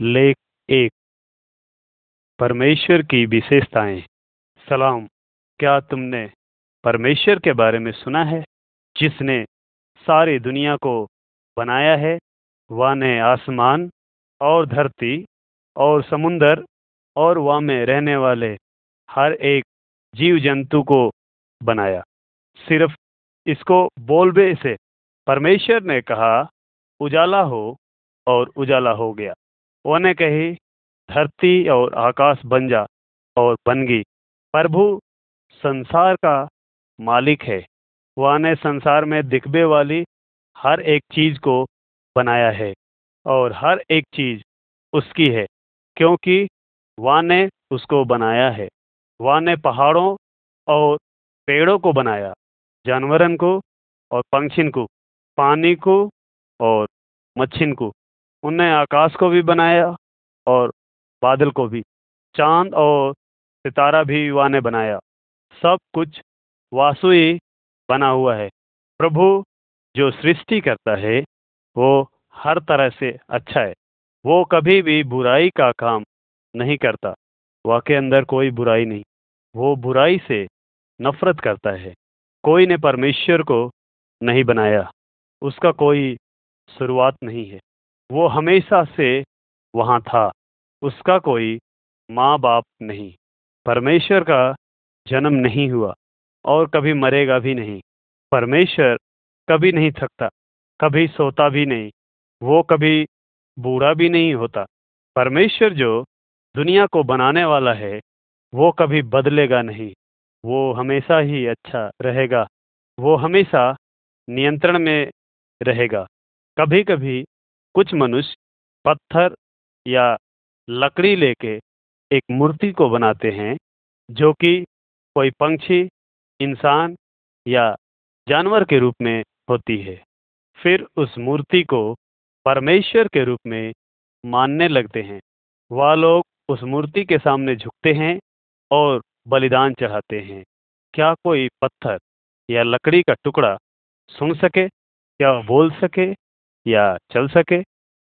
लेख एक। परमेश्वर की विशेषताएँ। सलाम। क्या तुमने परमेश्वर के बारे में सुना है, जिसने सारी दुनिया को बनाया है? वह ने आसमान और धरती और समुंदर और वहाँ में रहने वाले हर एक जीव जंतु को बनाया। सिर्फ़ इसको बोलबे से परमेश्वर ने कहा, उजाला हो और उजाला हो गया। वह कही धरती और आकाश बन जा और बन गई। प्रभु संसार का मालिक है। वह ने संसार में दिखबे वाली हर एक चीज़ को बनाया है और हर एक चीज़ उसकी है, क्योंकि वह ने उसको बनाया है। वह ने पहाड़ों और पेड़ों को बनाया जानवरन को और पंछिन को, पानी को और मच्छिन को। उनने आकाश को भी बनाया और बादल को भी। चाँद और सितारा भी वह ने बनाया। सब कुछ वासुई बना हुआ है। प्रभु जो सृष्टि करता है, वो हर तरह से अच्छा है। वो कभी भी बुराई का काम नहीं करता। वह के अंदर कोई बुराई नहीं। वो बुराई से नफरत करता है। कोई ने परमेश्वर को नहीं बनाया। उसका कोई शुरुआत नहीं है। वो हमेशा से वहाँ था। उसका कोई माँ बाप नहीं। परमेश्वर का जन्म नहीं हुआ और कभी मरेगा भी नहीं। परमेश्वर कभी नहीं थकता, कभी सोता भी नहीं, वो कभी बूढ़ा भी नहीं होता। परमेश्वर जो दुनिया को बनाने वाला है, वो कभी बदलेगा नहीं। वो हमेशा ही अच्छा रहेगा, वो हमेशा नियंत्रण में रहेगा। कभी कभी कुछ मनुष्य पत्थर या लकड़ी लेके एक मूर्ति को बनाते हैं, जो कि कोई पंछी, इंसान या जानवर के रूप में होती है। फिर उस मूर्ति को परमेश्वर के रूप में मानने लगते हैं। वह लोग उस मूर्ति के सामने झुकते हैं और बलिदान चढ़ाते हैं। क्या कोई पत्थर या लकड़ी का टुकड़ा सुन सके क्या बोल सके? या चल सके,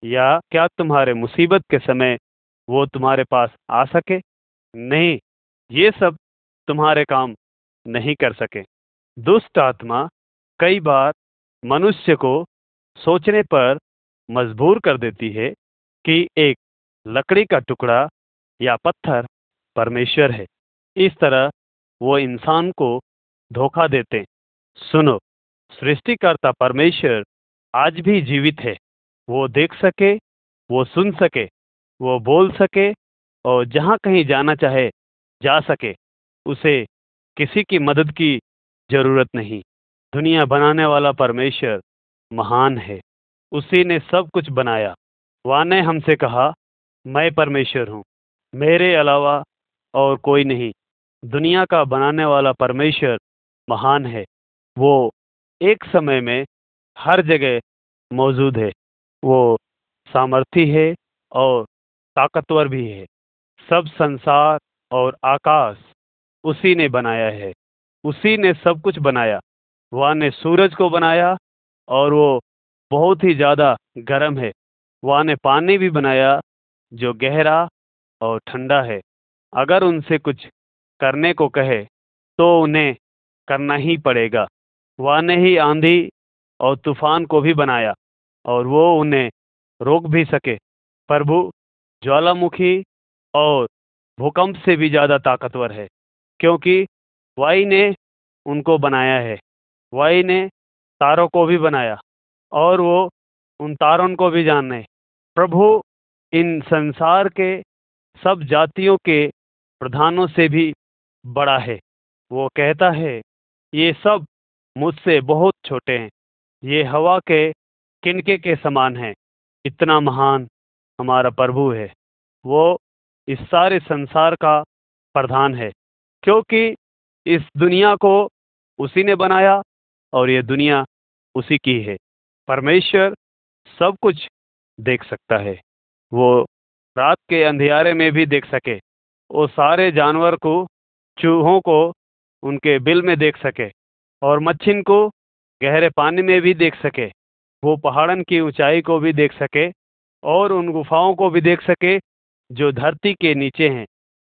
या क्या तुम्हारे मुसीबत के समय वो तुम्हारे पास आ सके? नहीं, ये सब तुम्हारे काम नहीं कर सके। दुष्ट आत्मा कई बार मनुष्य को सोचने पर मजबूर कर देती है कि एक लकड़ी का टुकड़ा या पत्थर परमेश्वर है। इस तरह वो इंसान को धोखा देते। सुनो, सृष्टिकर्ता परमेश्वर आज भी जीवित है। वो देख सके, वो सुन सके, वो बोल सके और जहाँ कहीं जाना चाहे, जा सके। उसे किसी की मदद की ज़रूरत नहीं। दुनिया बनाने वाला परमेश्वर महान है। उसी ने सब कुछ बनाया। वह ने हमसे कहा, मैं परमेश्वर हूँ। मेरे अलावा और कोई नहीं। दुनिया का बनाने वाला परमेश्वर महान है। वो एक समय में हर जगह मौजूद है। वो सामर्थी है और ताकतवर भी है। सब संसार और आकाश उसी ने बनाया है। उसी ने सब कुछ बनाया। वह ने सूरज को बनाया और वो बहुत ही ज़्यादा गर्म है। वह ने पानी भी बनाया जो गहरा और ठंडा है। अगर उनसे कुछ करने को कहे तो उन्हें करना ही पड़ेगा। वह ने ही आंधी और तूफ़ान को भी बनाया, और वो उन्हें रोक भी सके। प्रभु, ज्वालामुखी और भूकंप से भी ज़्यादा ताकतवर है, क्योंकि वाई ने उनको बनाया है। वाई ने तारों को भी बनाया, और वो उन तारों को भी जाने। प्रभु, इन संसार के सब जातियों के प्रधानों से भी बड़ा है। वो कहता है, ये सब मुझसे बहुत छोटे हैं। ये हवा के किनके के समान हैं? इतना महान हमारा प्रभु है। वो इस सारे संसार का प्रधान है, क्योंकि इस दुनिया को उसी ने बनाया और ये दुनिया उसी की है। परमेश्वर सब कुछ देख सकता है। वो रात के अंधियारे में भी देख सके। वो सारे जानवर को, चूहों को उनके बिल में देख सके और मच्छिन को गहरे पानी में भी देख सके, वो पहाड़न की ऊंचाई को भी देख सके और उन गुफाओं को भी देख सके जो धरती के नीचे हैं।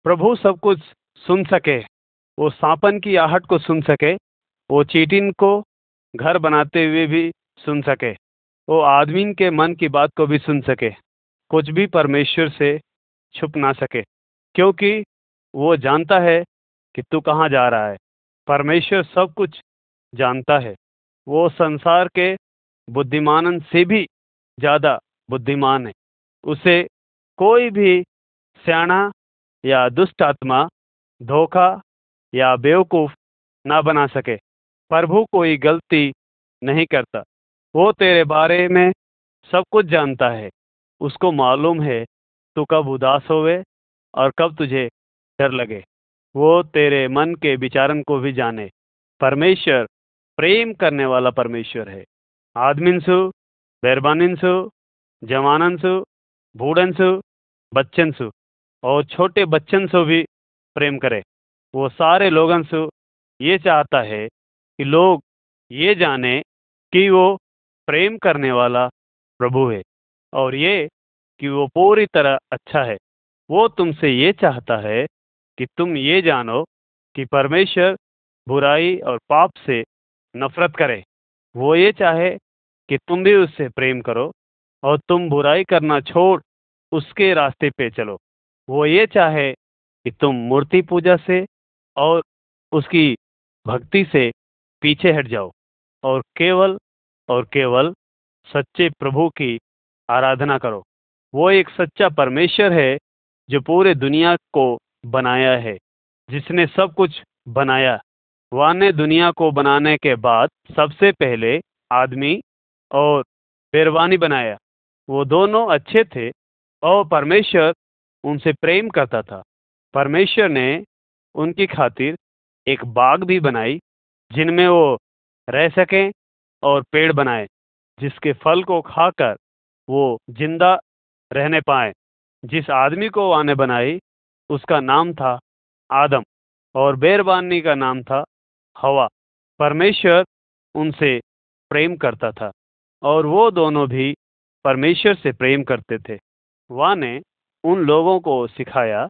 प्रभु सब कुछ सुन सके, वो सांपन की आहट को सुन सके, वो चीटिन को घर बनाते हुए भी सुन सके, वो आदमी के मन की बात को भी सुन सके, कुछ भी परमेश्वर से छुप ना सके, क्योंकि वो जानता है कि तू कहाँ जा रहा है। परमेश्वर सब कुछ जानता है। वो संसार के बुद्धिमानन से भी ज़्यादा बुद्धिमान है। उसे कोई भी सियाणा या दुष्ट आत्मा, धोखा या बेवकूफ़ ना बना सके। प्रभु कोई गलती नहीं करता। वो तेरे बारे में सब कुछ जानता है। उसको मालूम है, तू कब उदास होवे और कब तुझे डर लगे। वो तेरे मन के विचारन को भी जाने। परमेश्वर प्रेम करने वाला परमेश्वर है। आदमिनसु, बैरबानिनसु, जवाननसु, बूढ़नसु, बच्चनसु और छोटे बच्चन से भी प्रेम करे। वो सारे लोगन से ये चाहता है कि लोग ये जाने कि वो प्रेम करने वाला प्रभु है और ये कि वो पूरी तरह अच्छा है। वो तुमसे ये चाहता है कि तुम ये जानो कि परमेश्वर बुराई और पाप से नफरत करे। वो ये चाहे कि तुम भी उससे प्रेम करो और तुम बुराई करना छोड़ उसके रास्ते पे चलो। वो ये चाहे कि तुम मूर्ति पूजा से और उसकी भक्ति से पीछे हट जाओ और केवल और केवल सच्चे प्रभु की आराधना करो। वो एक सच्चा परमेश्वर है जो पूरे दुनिया को बनाया है, जिसने सब कुछ बनाया वह ने दुनिया को बनाने के बाद सबसे पहले आदमी और बेरवानी बनाया। वो दोनों अच्छे थे और परमेश्वर उनसे प्रेम करता था। परमेश्वर ने उनकी खातिर एक बाग भी बनाई, जिनमें वो रह सकें और पेड़ बनाए, जिसके फल को खाकर वो ज़िंदा रहने पाए। जिस आदमी को वाने बनाई, उसका नाम था आदम, और बेरबानी का नाम था हवा। परमेश्वर उनसे प्रेम करता था और वो दोनों भी परमेश्वर से प्रेम करते थे। वह ने उन लोगों को सिखाया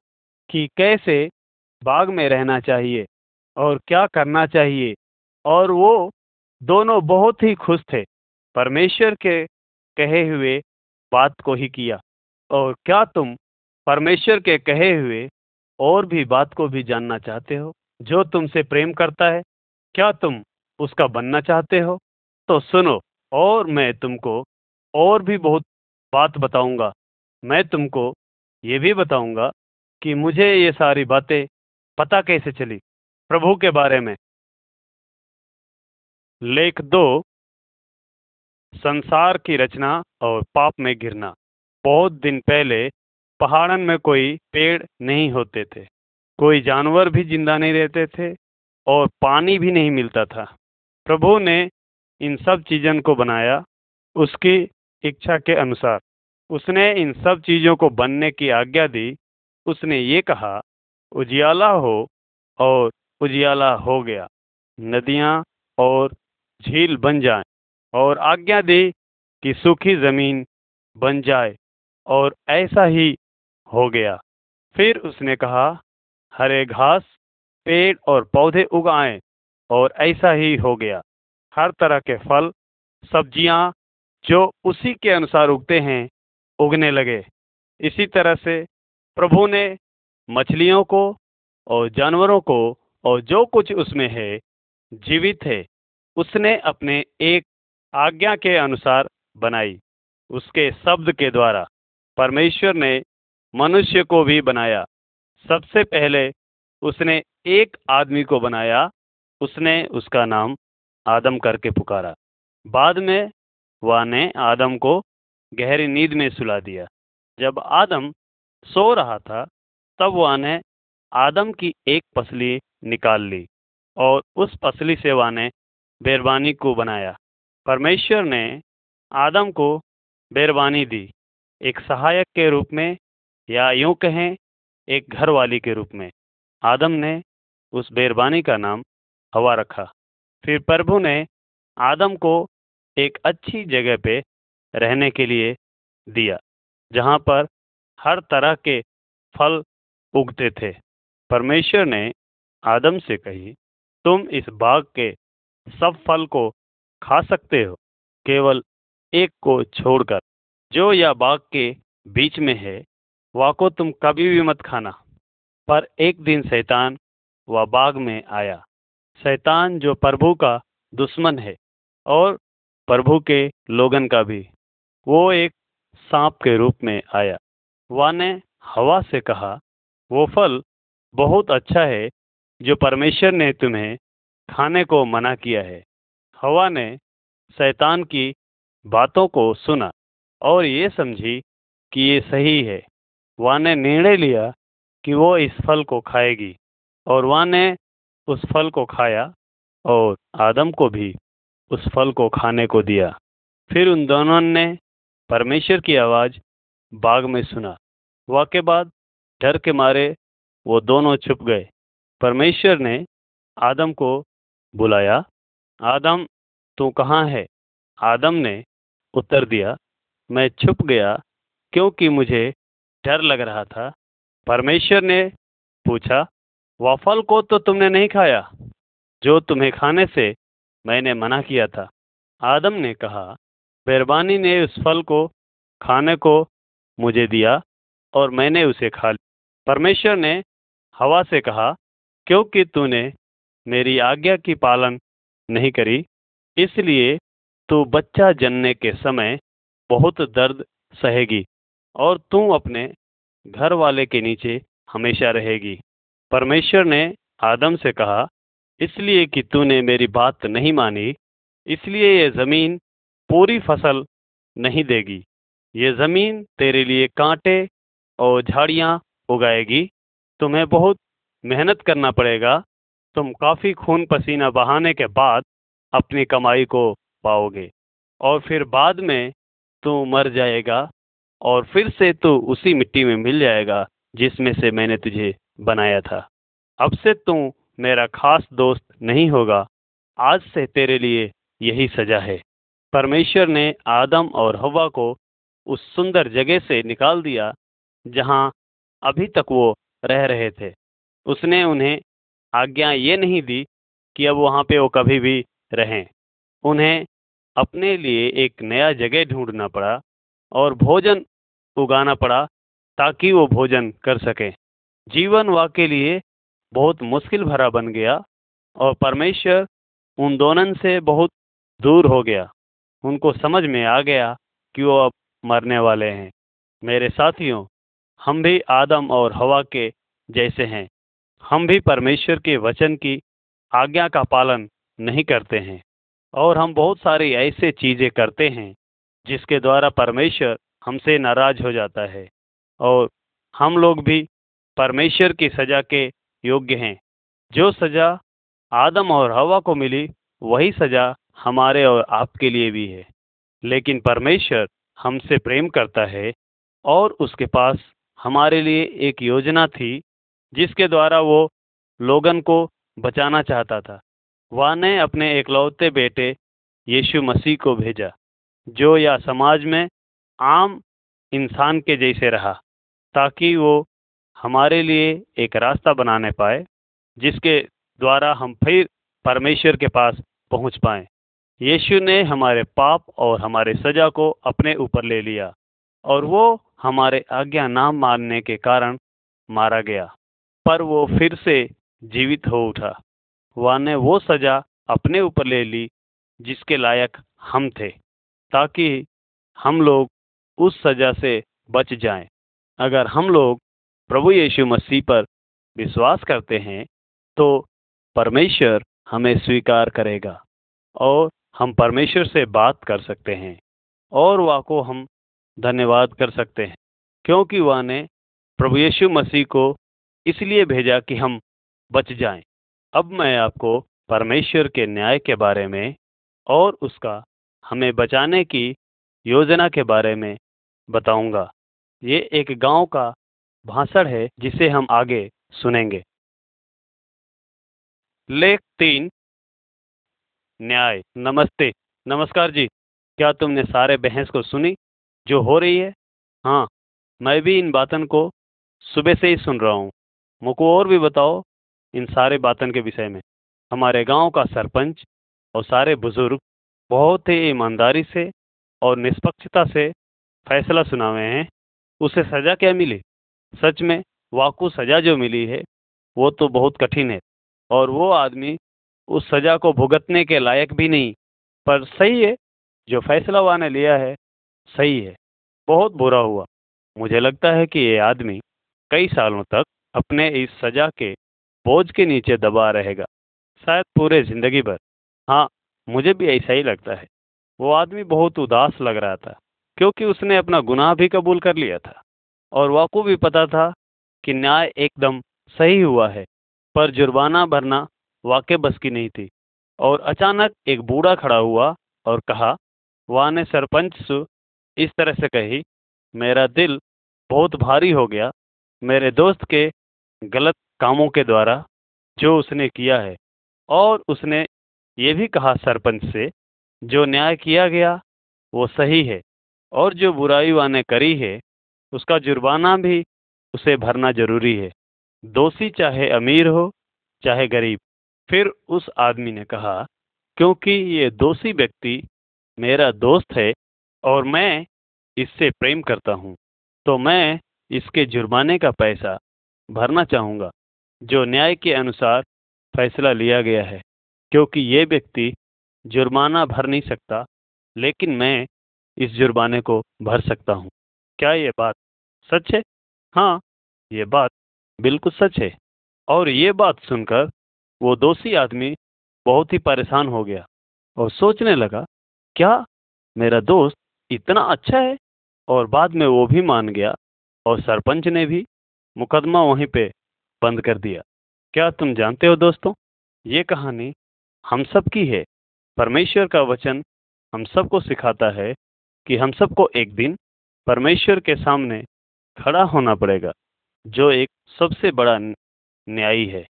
कि कैसे बाग में रहना चाहिए और क्या करना चाहिए और वो दोनों बहुत ही खुश थे। परमेश्वर के कहे हुए बात को ही किया और क्या तुम परमेश्वर के कहे हुए और भी बात को भी जानना चाहते हो जो तुमसे प्रेम करता है? क्या तुम उसका बनना चाहते हो? तो सुनो, और मैं तुमको और भी बहुत बात बताऊँगा। मैं तुमको ये भी बताऊँगा कि मुझे ये सारी बातें पता कैसे चली प्रभु के बारे में। लेख दो। संसार की रचना और पाप में गिरना बहुत दिन पहले पहाड़न में कोई पेड़ नहीं होते थे। कोई जानवर भी ज़िंदा नहीं रहते थे। और पानी भी नहीं मिलता था। प्रभु ने इन सब चीज़ों को बनाया उसकी इच्छा के अनुसार। उसने इन सब चीज़ों को बनने की आज्ञा दी। उसने ये कहा, उजियाला हो और उजियाला हो गया। नदियाँ और झील बन जाएँ और आज्ञा दी कि सूखी ज़मीन बन जाए और ऐसा ही हो गया। फिर उसने कहा, हरे घास पेड़ और पौधे उगाएँ और ऐसा ही हो गया। हर तरह के फल, सब्ज़ियाँ जो उसी के अनुसार उगते हैं, उगने लगे। इसी तरह से प्रभु ने मछलियों को और जानवरों को और जो कुछ उसमें है, जीवित है, उसने अपने एक आज्ञा के अनुसार बनाई, उसके शब्द के द्वारा। परमेश्वर ने मनुष्य को भी बनाया। सबसे पहले उसने एक आदमी को बनाया, उसने उसका नाम आदम करके पुकारा। बाद में वह ने आदम को गहरी नींद में सुला दिया। जब आदम सो रहा था, तब वह ने आदम की एक पसली निकाल ली और उस पसली से वह ने बेरबानी को बनाया। परमेश्वर ने आदम को बेरबानी दी, एक सहायक के रूप में या यूँ कहें, एक घरवाली के रूप में। आदम ने उस बेरबानी का नाम हवा रखा। फिर प्रभु ने आदम को एक अच्छी जगह पे रहने के लिए दिया, जहाँ पर हर तरह के फल उगते थे। परमेश्वर ने आदम से कही, तुम इस बाग के सब फल को खा सकते हो, केवल एक को छोड़कर। जो यह बाग के बीच में है वह को तुम कभी भी मत खाना। पर एक दिन शैतान वह बाग में आया। शैतान जो प्रभु का दुश्मन है और प्रभु के लोगन का भी, वो एक सांप के रूप में आया। वह ने हवा से कहा, वो फल बहुत अच्छा है जो परमेश्वर ने तुम्हें खाने को मना किया है। हवा ने शैतान की बातों को सुना और ये समझी कि ये सही है। वह ने निर्णय लिया कि वो इस फल को खाएगी। और वह ने उस फल को खाया और आदम को भी उस फल को खाने को दिया। फिर उन दोनों ने परमेश्वर की आवाज़ बाग में सुना। वह के बाद डर के मारे वो दोनों छुप गए। परमेश्वर ने आदम को बुलाया, आदम, तू कहाँ है? आदम ने उत्तर दिया, मैं छुप गया क्योंकि मुझे डर लग रहा था परमेश्वर ने पूछा वह फल को तो तुमने नहीं खाया? जो तुम्हें खाने से मैंने मना किया था। आदम ने कहा, मेहरबानी ने उस फल को खाने को मुझे दिया और मैंने उसे खा लिया। परमेश्वर ने हवा से कहा, क्योंकि तूने मेरी आज्ञा की पालन नहीं करी, इसलिए तू बच्चा जनने के समय बहुत दर्द सहेगी और तू अपने घर वाले के नीचे हमेशा रहेगी। परमेश्वर ने आदम से कहा, इसलिए कि तूने मेरी बात नहीं मानी, इसलिए ये ज़मीन पूरी फ़सल नहीं देगी। ये ज़मीन तेरे लिए कांटे और झाड़ियाँ उगाएगी। तुम्हें बहुत मेहनत करना पड़ेगा। तुम काफ़ी खून पसीना बहाने के बाद अपनी कमाई को पाओगे और फिर बाद में तू मर जाएगा। और फिर से तू उसी मिट्टी में मिल जाएगा, जिसमें से मैंने तुझे बनाया था। अब से तू मेरा खास दोस्त नहीं होगा। आज से तेरे लिए यही सजा है। परमेश्वर ने आदम और हवा को उस सुंदर जगह से निकाल दिया, जहाँ अभी तक वो रह रहे थे। उसने उन्हें आज्ञा ये नहीं दी कि अब वहाँ पे वो कभी भी रहें। उन्हें अपने लिए एक नया जगह ढूंढना पड़ा और भोजन उगाना पड़ा ताकि वो भोजन कर सकें। जीवन वाके लिए बहुत मुश्किल भरा बन गया और परमेश्वर उन दोनों से बहुत दूर हो गया। उनको समझ में आ गया कि वो अब मरने वाले हैं। मेरे साथियों, हम भी आदम और हवा के जैसे हैं। हम भी परमेश्वर के वचन की आज्ञा का पालन नहीं करते हैं और हम बहुत सारी ऐसे चीज़ें करते हैं जिसके द्वारा परमेश्वर हमसे नाराज़ हो जाता है और हम लोग भी परमेश्वर की सज़ा के योग्य हैं। जो सज़ा आदम और हवा को मिली, वही सज़ा हमारे और आपके लिए भी है। लेकिन परमेश्वर हमसे प्रेम करता है और उसके पास हमारे लिए एक योजना थी, जिसके द्वारा वो लोगन को बचाना चाहता था। वह ने अपने एकलौते बेटे यीशु मसीह को भेजा। जो या समाज में आम इंसान के जैसे रहा, ताकि वो हमारे लिए एक रास्ता बनाने पाए, जिसके द्वारा हम फिर परमेश्वर के पास पहुँच पाएँ। यीशु ने हमारे पाप और हमारे सजा को अपने ऊपर ले लिया, और वो हमारे आज्ञा नाम मानने के कारण मारा गया, पर वो फिर से जीवित हो उठा। वह, ने वो सजा अपने ऊपर ले ली, जिसके लायक हम थे। ताकि हम लोग उस सजा से बच जाएँ। अगर हम लोग प्रभु यीशु मसीह पर विश्वास करते हैं तो परमेश्वर हमें स्वीकार करेगा और हम परमेश्वर से बात कर सकते हैं और वह को हम धन्यवाद कर सकते हैं, क्योंकि वह ने प्रभु यीशु मसीह को इसलिए भेजा कि हम बच जाएँ। अब मैं आपको परमेश्वर के न्याय के बारे में और उसका हमें बचाने की योजना के बारे में बताऊँगा। ये एक गाँव का भाषण है, जिसे हम आगे सुनेंगे। लेख तीन। न्याय। नमस्ते। नमस्कार जी। क्या तुमने सारे बहस को सुनी, जो हो रही है? हाँ मैं भी इन बातन को सुबह से ही सुन रहा हूँ। मुझको और भी बताओ इन सारे बातन के विषय में। हमारे गाँव का सरपंच और सारे बुज़ुर्ग बहुत ही ईमानदारी से और निष्पक्षता से फैसला सुनावे हैं। उसे सजा क्या मिली? सच में वाकू सजा जो मिली है, वो तो बहुत कठिन है और वो आदमी उस सजा को भुगतने के लायक भी नहीं, पर सही है, जो फैसला वहाँ ने लिया है, सही है। बहुत बुरा हुआ। मुझे लगता है कि ये आदमी कई सालों तक अपने इस सजा के बोझ के नीचे दबा रहेगा। शायद पूरे ज़िंदगी भर। हाँ मुझे भी ऐसा ही लगता है। वो आदमी बहुत उदास लग रहा था, क्योंकि उसने अपना गुनाह भी कबूल कर लिया था। और वाकू भी पता था कि न्याय एकदम सही हुआ है, पर जुर्माना भरना वाकई बस की नहीं थी। और अचानक एक बूढ़ा खड़ा हुआ और कहा, वहाँ ने सरपंच इस तरह से कही, मेरा दिल बहुत भारी हो गया। मेरे दोस्त के गलत कामों के द्वारा जो उसने किया है, और उसने ये भी कहा सरपंच से, जो न्याय किया गया, वो सही है, और जो बुराई वाने करी है, उसका जुर्माना भी उसे भरना ज़रूरी है। दोषी चाहे अमीर हो, चाहे गरीब। फिर उस आदमी ने कहा, क्योंकि ये दोषी व्यक्ति मेरा दोस्त है, और मैं इससे प्रेम करता हूँ तो मैं इसके जुर्माने का पैसा भरना चाहूँगा, जो न्याय के अनुसार फैसला लिया गया है। क्योंकि ये व्यक्ति जुर्माना भर नहीं सकता, लेकिन मैं इस जुर्माने को भर सकता हूँ। क्या ये बात सच है? हाँ ये बात बिल्कुल सच है। और ये बात सुनकर वो दोषी आदमी बहुत ही परेशान हो गया और सोचने लगा, क्या मेरा दोस्त इतना अच्छा है? और बाद में वो भी मान गया और सरपंच ने भी मुकदमा वहीं पे बंद कर दिया। क्या तुम जानते हो दोस्तों, ये कहानी हम सब की है। परमेश्वर का वचन हम सबको सिखाता है कि हम सबको एक दिन परमेश्वर के सामने खड़ा होना पड़ेगा, जो एक सबसे बड़ा न्यायी है,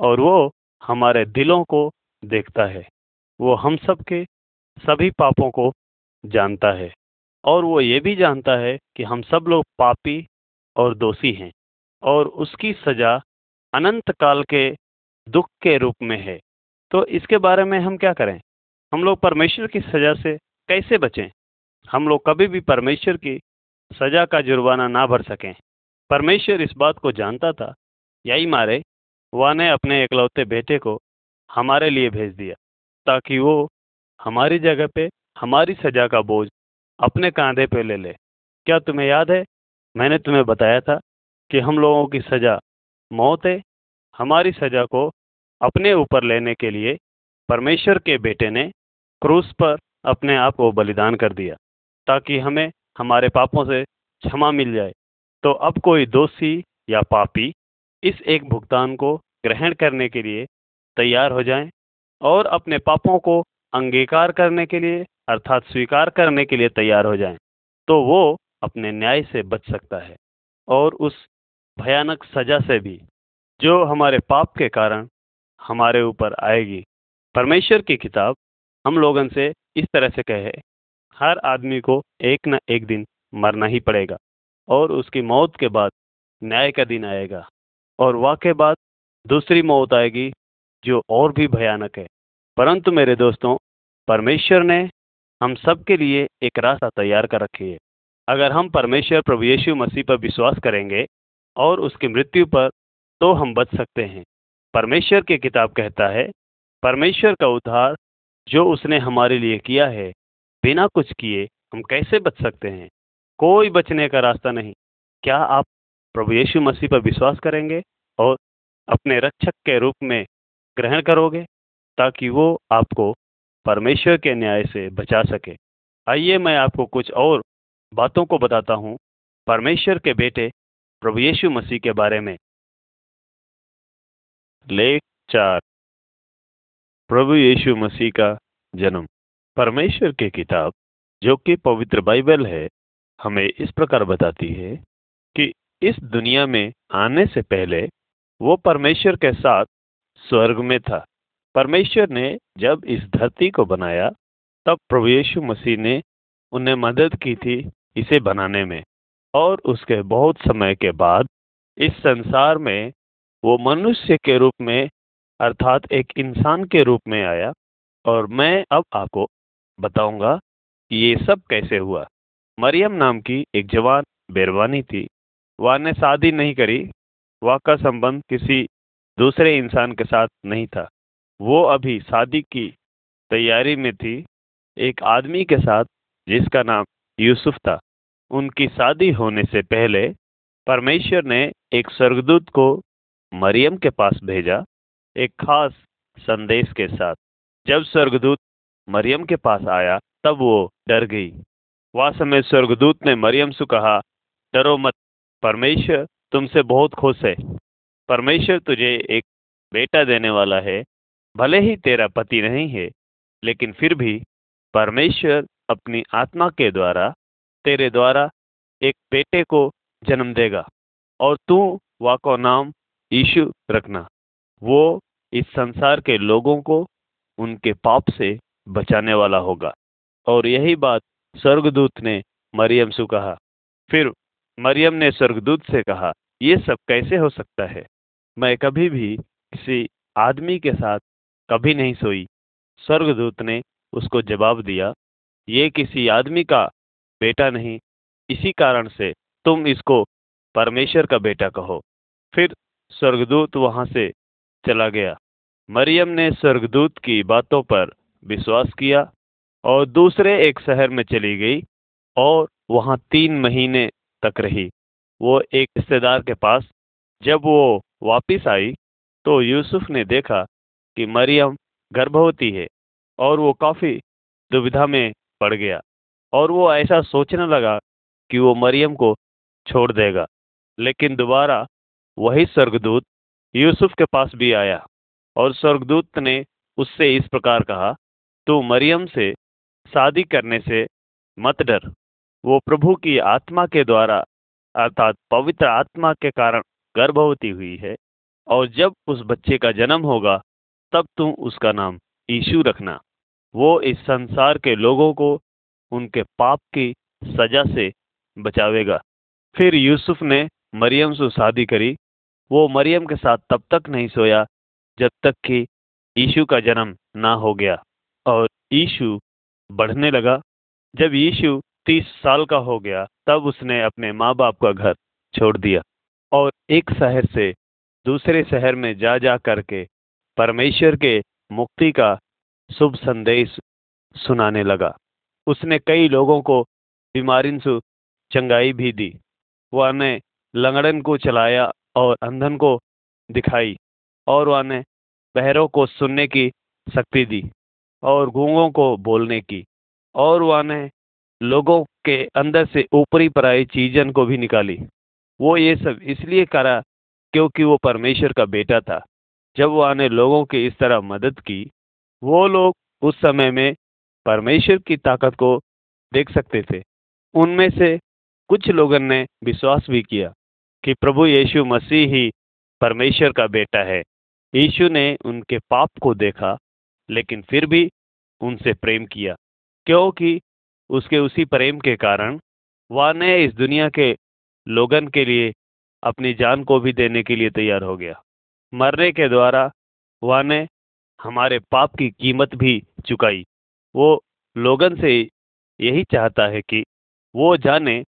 और वो हमारे दिलों को देखता है। वो हम सब के सभी पापों को जानता है, और वो ये भी जानता है कि हम सब लोग पापी और दोषी हैं, और उसकी सजा अनंत काल के दुख के रूप में है। तो इसके बारे में हम क्या करें? हम लोग परमेश्वर की सजा से कैसे बचें? हम लोग कभी भी परमेश्वर की सजा का जुर्माना ना भर सकें। परमेश्वर इस बात को जानता था, यही मारे, वह ने अपने एकलौते बेटे को हमारे लिए भेज दिया, ताकि वो हमारी जगह पे हमारी सजा का बोझ अपने कांधे पे ले ले। क्या तुम्हें याद है? मैंने तुम्हें बताया था कि हम लोगों की सजा मौत है। हमारी सजा को अपने ऊपर लेने के लिए परमेश्वर के बेटे ने क्रूस पर अपने आप को बलिदान कर दिया, ताकि हमें हमारे पापों से क्षमा मिल जाए। तो अब कोई दोषी या पापी इस एक भुगतान को ग्रहण करने के लिए तैयार हो जाएँ और अपने पापों को अंगीकार करने के लिए अर्थात स्वीकार करने के लिए तैयार हो जाएँ तो वो अपने न्याय से बच सकता है और उस भयानक सजा से भी, जो हमारे पाप के कारण हमारे ऊपर आएगी। परमेश्वर की किताब हम लोगन से इस तरह से कहे, हर आदमी को एक न एक दिन मरना ही पड़ेगा और उसकी मौत के बाद न्याय का दिन आएगा और वाह के बाद दूसरी मौत आएगी जो और भी भयानक है। परंतु मेरे दोस्तों, परमेश्वर ने हम सब के लिए एक रास्ता तैयार कर रखी है। अगर हम परमेश्वर प्रभु यीशु मसीह पर विश्वास करेंगे और उसकी मृत्यु पर तो हम बच सकते हैं। परमेश्वर की किताब कहता है, परमेश्वर का उद्धार जो उसने हमारे लिए किया है, बिना कुछ किए हम कैसे बच सकते हैं? कोई बचने का रास्ता नहीं। क्या आप प्रभु यीशु मसीह पर विश्वास करेंगे और अपने रक्षक के रूप में ग्रहण करोगे, ताकि वो आपको परमेश्वर के न्याय से बचा सके? आइए मैं आपको कुछ और बातों को बताता हूँ, परमेश्वर के बेटे प्रभु यीशु मसीह के बारे में। लेख चार। प्रभु यीशु मसीह का जन्म। परमेश्वर की किताब, जो कि पवित्र बाइबल है, हमें इस प्रकार बताती है कि इस दुनिया में आने से पहले वो परमेश्वर के साथ स्वर्ग में था। परमेश्वर ने जब इस धरती को बनाया, तब प्रभु यीशु मसीह ने उन्हें मदद की थी इसे बनाने में। और उसके बहुत समय के बाद इस संसार में वो मनुष्य के रूप में, अर्थात एक इंसान के रूप में आया और मैं अब आपको बताऊँगा कि ये सब कैसे हुआ। मरियम नाम की एक जवान बेरवानी थी। वह ने शादी नहीं करी। वह का संबंध किसी दूसरे इंसान के साथ नहीं था। वो अभी शादी की तैयारी में थी। एक आदमी के साथ, जिसका नाम यूसुफ था। उनकी शादी होने से पहले परमेश्वर ने एक स्वर्गदूत को मरियम के पास भेजा एक खास संदेश के साथ। जब स्वर्गदूत मरियम के पास आया, तब वो डर गई। वह समय स्वर्गदूत ने मरियम से कहा, डरो मत, परमेश्वर तुमसे बहुत खुश है। परमेश्वर तुझे एक बेटा देने वाला है। भले ही तेरा पति नहीं है, लेकिन फिर भी परमेश्वर अपनी आत्मा के द्वारा, तेरे द्वारा एक बेटे को जन्म देगा। और तू वा को नाम यीशु रखना। वो इस संसार के लोगों को उनके पाप से बचाने वाला होगा। और यही बात स्वर्गदूत ने मरियम से कहा। फिर मरियम ने स्वर्गदूत से कहा, ये सब कैसे हो सकता है? मैं कभी भी किसी आदमी के साथ कभी नहीं सोई। स्वर्गदूत ने उसको जवाब दिया, ये किसी आदमी का बेटा नहीं। इसी कारण से तुम इसको परमेश्वर का बेटा कहो। फिर स्वर्गदूत वहाँ से चला गया। मरियम ने स्वर्गदूत की बातों पर विश्वास किया और दूसरे एक शहर में चली गई और वहाँ तीन महीने तक रही। वो एक रिश्तेदार के पास जब वो वापिस आई तो यूसुफ ने देखा कि मरियम गर्भवती है और वो काफ़ी दुविधा में पड़ गया और वो ऐसा सोचने लगा कि वो मरियम को छोड़ देगा, लेकिन दोबारा वही स्वर्गदूत यूसुफ के पास भी आया और स्वर्गदूत ने उससे इस प्रकार कहा, तू मरियम से शादी करने से मत डर। वो प्रभु की आत्मा के द्वारा, अर्थात पवित्र आत्मा के कारण गर्भवती हुई है और जब उस बच्चे का जन्म होगा, तब तुम उसका नाम यीशु रखना। वो इस संसार के लोगों को उनके पाप की सजा से बचावेगा। फिर यूसुफ ने मरियम से शादी करी वो मरियम के साथ तब तक नहीं सोया जब तक कि यीशु का जन्म ना हो गया। और यीशु बढ़ने लगा। जब यीशु तीस साल का हो गया, तब उसने अपने माँ बाप का घर छोड़ दिया और एक शहर से दूसरे शहर में जा जा करके परमेश्वर के मुक्ति का शुभ संदेश सुनाने लगा। उसने कई लोगों को बीमारी से चंगाई भी दी। वह ने लंगड़न को चलाया और अंधन को दिखाई और ने बहरों को सुनने की शक्ति दी और गूंगों को बोलने की और वह लोगों के अंदर से ऊपरी पराई चीजन को भी निकाली। वो ये सब इसलिए करा क्योंकि वो परमेश्वर का बेटा था। जब वह ने लोगों की इस तरह मदद की, वो लोग उस समय में परमेश्वर की ताकत को देख सकते थे। उनमें से कुछ लोगों ने विश्वास भी किया। कि प्रभु यीशु मसीह ही परमेश्वर का बेटा है। यीशु ने उनके पाप को देखा, लेकिन फिर भी उनसे प्रेम किया, क्योंकि उसके उसी प्रेम के कारण वह ने इस दुनिया के लोगन के लिए, अपनी जान को भी देने के लिए तैयार हो गया। मरने के द्वारा वह ने हमारे पाप की कीमत भी चुकाई। वो लोगन से यही चाहता है कि वो जाने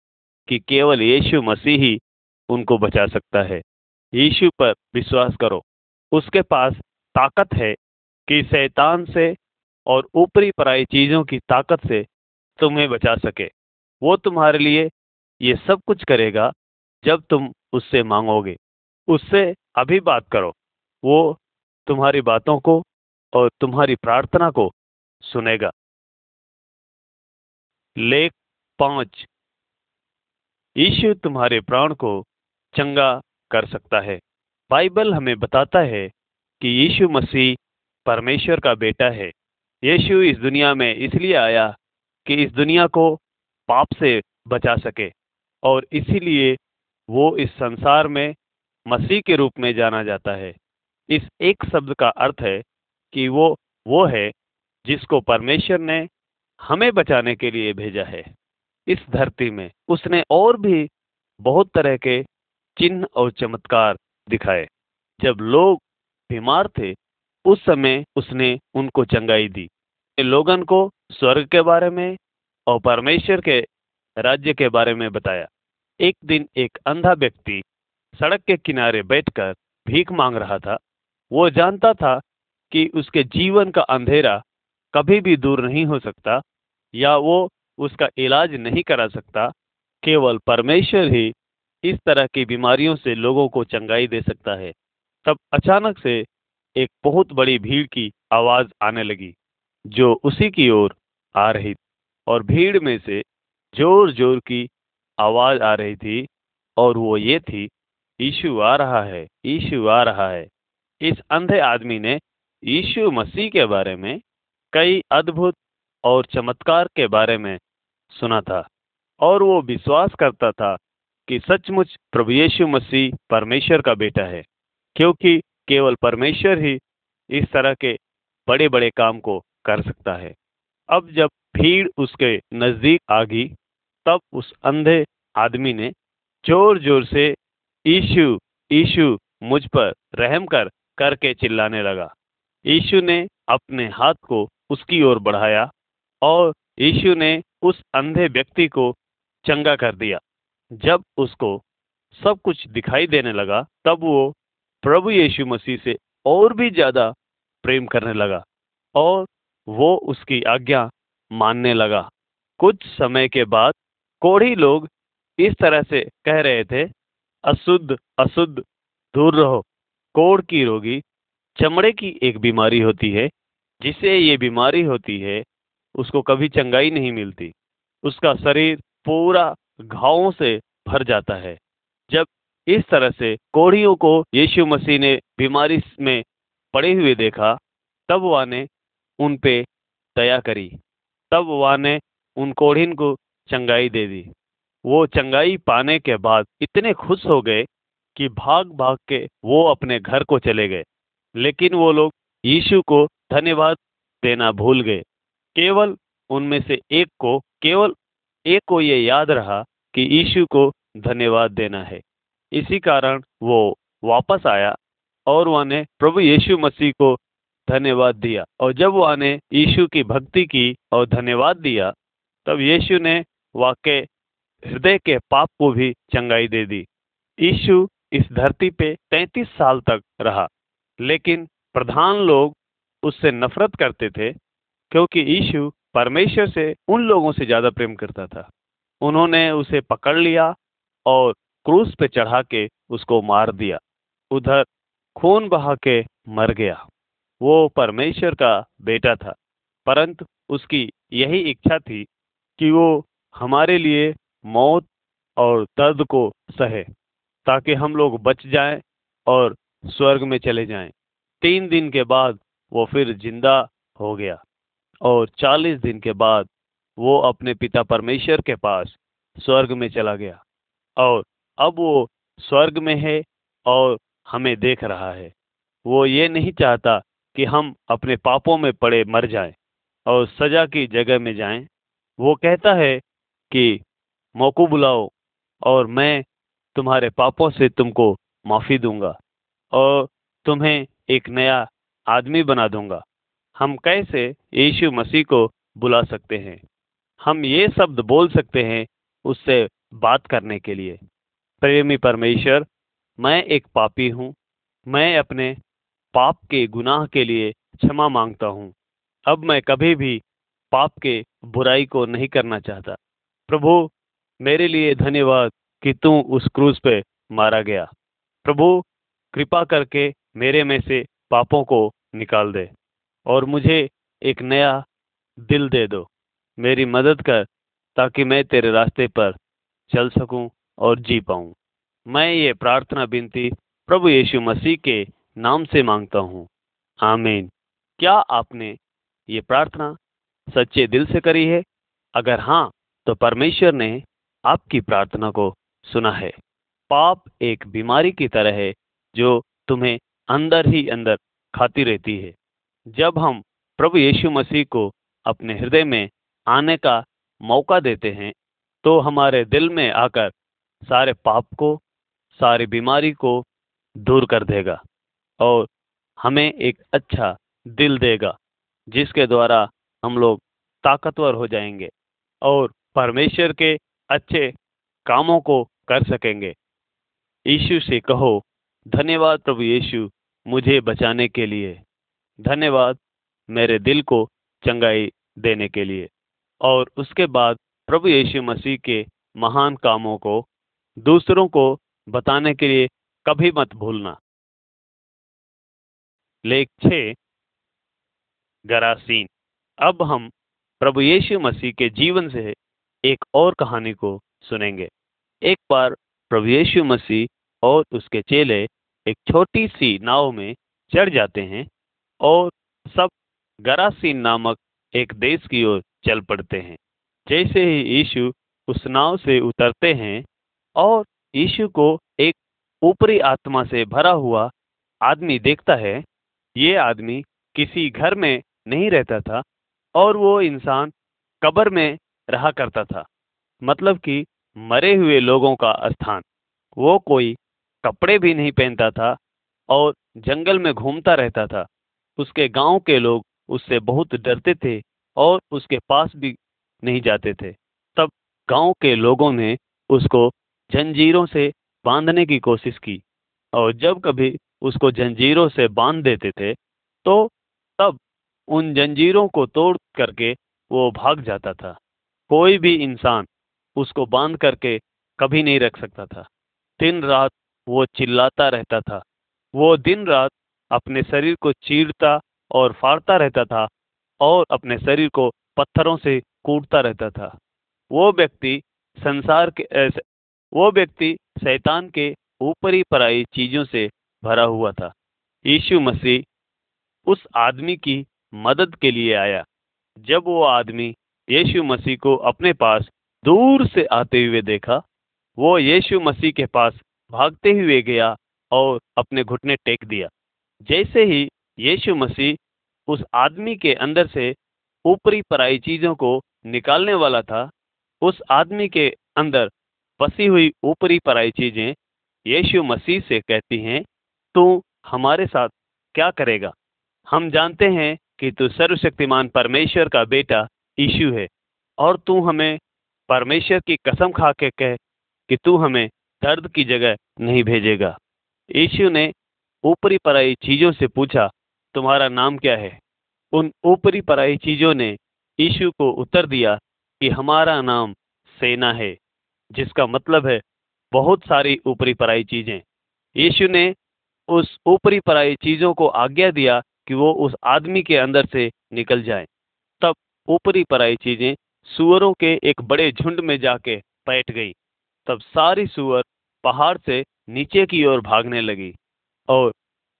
कि केवल यीशु मसीह ही उनको बचा सकता है। यीशु पर विश्वास करो, उसके पास ताकत है कि शैतान से और ऊपरी पराई चीज़ों की ताकत से तुम्हें बचा सके। वो तुम्हारे लिए ये सब कुछ करेगा जब तुम उससे मांगोगे। उससे अभी बात करो, वो तुम्हारी बातों को और तुम्हारी प्रार्थना को सुनेगा। लेख पाँच। यीशु तुम्हारे प्राण को चंगा कर सकता है। बाइबल हमें बताता है कि यीशु मसीह परमेश्वर का बेटा है। यीशु इस दुनिया में इसलिए आया कि इस दुनिया को पाप से बचा सके और इसीलिए वो इस संसार में मसीह के रूप में जाना जाता है। इस एक शब्द का अर्थ है कि वो वो है जिसको परमेश्वर ने हमें बचाने के लिए भेजा है। इस धरती में उसने और भी बहुत तरह के चिन्ह और चमत्कार दिखाए। जब लोग बीमार थे, उस समय उसने उनको चंगाई दी। लोगन को स्वर्ग के बारे में और परमेश्वर के राज्य के बारे में बताया। एक दिन एक अंधा व्यक्ति सड़क के किनारे बैठकर भीख मांग रहा था। वो जानता था कि उसके जीवन का अंधेरा कभी भी दूर नहीं हो सकता या वो उसका इलाज नहीं करा सकता। केवल परमेश्वर ही इस तरह की बीमारियों से लोगों को चंगाई दे सकता है। तब अचानक से एक बहुत बड़ी भीड़ की आवाज़ आने लगी, जो उसी की ओर आ रही थी और भीड़ में से ज़ोर ज़ोर की आवाज़ आ रही थी और वो ये थी, यीशु आ रहा है, यीशु आ रहा है। इस अंधे आदमी ने यीशु मसीह के बारे में कई अद्भुत और चमत्कार के बारे में सुना था और वो विश्वास करता था कि सचमुच प्रभु यीशु मसीह परमेश्वर का बेटा है, क्योंकि केवल परमेश्वर ही इस तरह के बड़े बड़े काम को कर सकता है। अब जब भीड़ उसके नज़दीक आ गई, तब उस अंधे आदमी ने ज़ोर ज़ोर से ईशु ईशु मुझ पर रहम कर, करके चिल्लाने लगा। यीशु ने अपने हाथ को उसकी ओर बढ़ाया और यीशु ने उस अंधे व्यक्ति को चंगा कर दिया। जब उसको सब कुछ दिखाई देने लगा, तब वो प्रभु यीशु मसीह से और भी ज़्यादा प्रेम करने लगा और वो उसकी आज्ञा मानने लगा। कुछ समय के बाद कोढ़ी लोग इस तरह से कह रहे थे, अशुद्ध अशुद्ध, दूर रहो। कोढ़ की रोगी चमड़े की एक बीमारी होती है, जिसे ये बीमारी होती है, उसको कभी चंगाई नहीं मिलती। उसका शरीर पूरा घावों से भर जाता है। जब इस तरह से कोढ़ियों को यीशु मसीह ने बीमारी में पड़े हुए देखा, तब वह ने उन पे दया करी। तब वह ने उन कोढ़िन को चंगाई दे दी। वो चंगाई पाने के बाद इतने खुश हो गए कि भाग भाग के वो अपने घर को चले गए। लेकिन वो लोग यीशु को धन्यवाद देना भूल गए। केवल उनमें से एक को, केवल एक को ये याद रहा कि यीशु को धन्यवाद देना है। इसी कारण वो वापस आया और वह ने प्रभु यीशु मसीह को धन्यवाद दिया। और जब वह ने यीशु की भक्ति की और धन्यवाद दिया, तब यीशु ने वाक्य हृदय के पाप को भी चंगाई दे दी। यीशु इस धरती पे तैतीस साल तक रहा, लेकिन प्रधान लोग उससे नफरत करते थे, क्योंकि यीशु परमेश्वर से उन लोगों से ज़्यादा प्रेम करता था। उन्होंने उसे पकड़ लिया और क्रूस पे चढ़ा के उसको मार दिया। उधर खून बहा के मर गया। वो परमेश्वर का बेटा था, परंतु उसकी यही इच्छा थी कि वो हमारे लिए मौत और दर्द को सहे, ताकि हम लोग बच जाएँ और स्वर्ग में चले जाएँ। तीन दिन के बाद वो फिर ज़िंदा हो गया। और चालीस दिन के बाद वो अपने पिता परमेश्वर के पास स्वर्ग में चला गया। और अब वो स्वर्ग में है और हमें देख रहा है। वो ये नहीं चाहता कि हम अपने पापों में पड़े मर जाएँ और सजा की जगह में जाएँ। वो कहता है कि, मौकू बुलाओ और मैं तुम्हारे पापों से तुमको माफ़ी दूँगा और तुम्हें एक नया आदमी बना दूँगा। हम कैसे यीशु मसीह को बुला सकते हैं? हम ये शब्द बोल सकते हैं उससे बात करने के लिए। प्रेमी परमेश्वर, मैं एक पापी हूँ। मैं अपने पाप के गुनाह के लिए क्षमा माँगता हूँ। अब मैं कभी भी पाप के बुराई को नहीं करना चाहता। प्रभु, मेरे लिए धन्यवाद कि तू उस क्रूज पे मारा गया। प्रभु, कृपा करके मेरे में से पापों को निकाल दे। और मुझे एक नया दिल दे दो। मेरी मदद कर ताकि मैं तेरे रास्ते पर चल सकूँ और जी पाऊँ। मैं ये प्रार्थना विनती प्रभु यीशु मसीह के नाम से माँगता हूँ। आमीन। क्या आपने ये प्रार्थना सच्चे दिल से करी है? अगर हाँ तो परमेश्वर ने आपकी प्रार्थना को सुना है। पाप एक बीमारी की तरह है जो तुम्हें अंदर ही अंदर खाती रहती है। जब हम प्रभु यीशु मसीह को अपने हृदय में आने का मौका देते हैं तो हमारे दिल में आकर सारे पाप को, सारी बीमारी को दूर कर देगा और हमें एक अच्छा दिल देगा, जिसके द्वारा हम लोग ताकतवर हो जाएँगे और परमेश्वर के अच्छे कामों को कर सकेंगे। यीशु से कहो, धन्यवाद प्रभु यीशु, मुझे बचाने के लिए। धन्यवाद मेरे दिल को चंगाई देने के लिए। और उसके बाद प्रभु यीशु मसीह के महान कामों को, दूसरों को बताने के लिए कभी मत भूलना। लेख छ, गरासीन। अब हम प्रभु यीशु मसीह के जीवन से एक और कहानी को सुनेंगे। एक बार प्रभु यीशु मसीह और उसके चेले एक छोटी सी नाव में चढ़ जाते हैं। और सब गरासीन नामक एक देश की ओर चल पड़ते हैं। जैसे ही यीशु उस नाव से उतरते हैं और यीशु को एक ऊपरी आत्मा से भरा हुआ आदमी देखता है, ये आदमी किसी घर में नहीं रहता था और वो इंसान कब्र में रहा करता था। मतलब कि मरे हुए लोगों का स्थान। वो कोई कपड़े भी नहीं पहनता था और जंगल में घूमता रहता था। उसके गाँव के लोग उससे बहुत डरते थे और उसके पास भी नहीं जाते थे। तब गाँव के लोगों ने उसको जंजीरों से बांधने की कोशिश की और जब कभी उसको जंजीरों से बाँध देते थे तो तब उन जंजीरों को तोड़ करके वो भाग जाता था। कोई भी इंसान उसको बाँध करके कभी नहीं रख सकता था। दिन रात वो चिल्लाता रहता था। वो दिन रात अपने शरीर को चीरता और फाड़ता रहता था और अपने शरीर को पत्थरों से कूटता रहता था। वो व्यक्ति संसार के वो व्यक्ति शैतान के ऊपरी पराई चीज़ों से भरा हुआ था। यीशु मसीह उस आदमी की मदद के लिए आया। जब वो आदमी यीशु मसीह को अपने पास दूर से आते हुए देखा, वो यीशु मसीह के पास भागते हुए गया और अपने घुटने टेक दिया। जैसे ही यीशु मसीह उस आदमी के अंदर से ऊपरी पराई चीज़ों को निकालने वाला था, उस आदमी के अंदर बसी हुई ऊपरी पराई चीज़ें यीशु मसीह से कहती हैं, तू हमारे साथ क्या करेगा? हम जानते हैं कि तू सर्वशक्तिमान परमेश्वर का बेटा यीशु है, और तू हमें परमेश्वर की कसम खा के कह कि तू हमें दर्द की जगह नहीं भेजेगा। यीशु ने ऊपरी पराई चीज़ों से पूछा, तुम्हारा नाम क्या है? उन ऊपरी पराई चीज़ों ने यीशु को उत्तर दिया कि, हमारा नाम सेना है, जिसका मतलब है बहुत सारी ऊपरी पराई चीज़ें। यीशु ने उस ऊपरी पराई चीज़ों को आज्ञा दिया कि वो उस आदमी के अंदर से निकल जाए। तब ऊपरी पराई चीज़ें सुअरों के एक बड़े झुंड में जाके बैठ गई। तब सारी सुअर पहाड़ से नीचे की ओर भागने लगी। और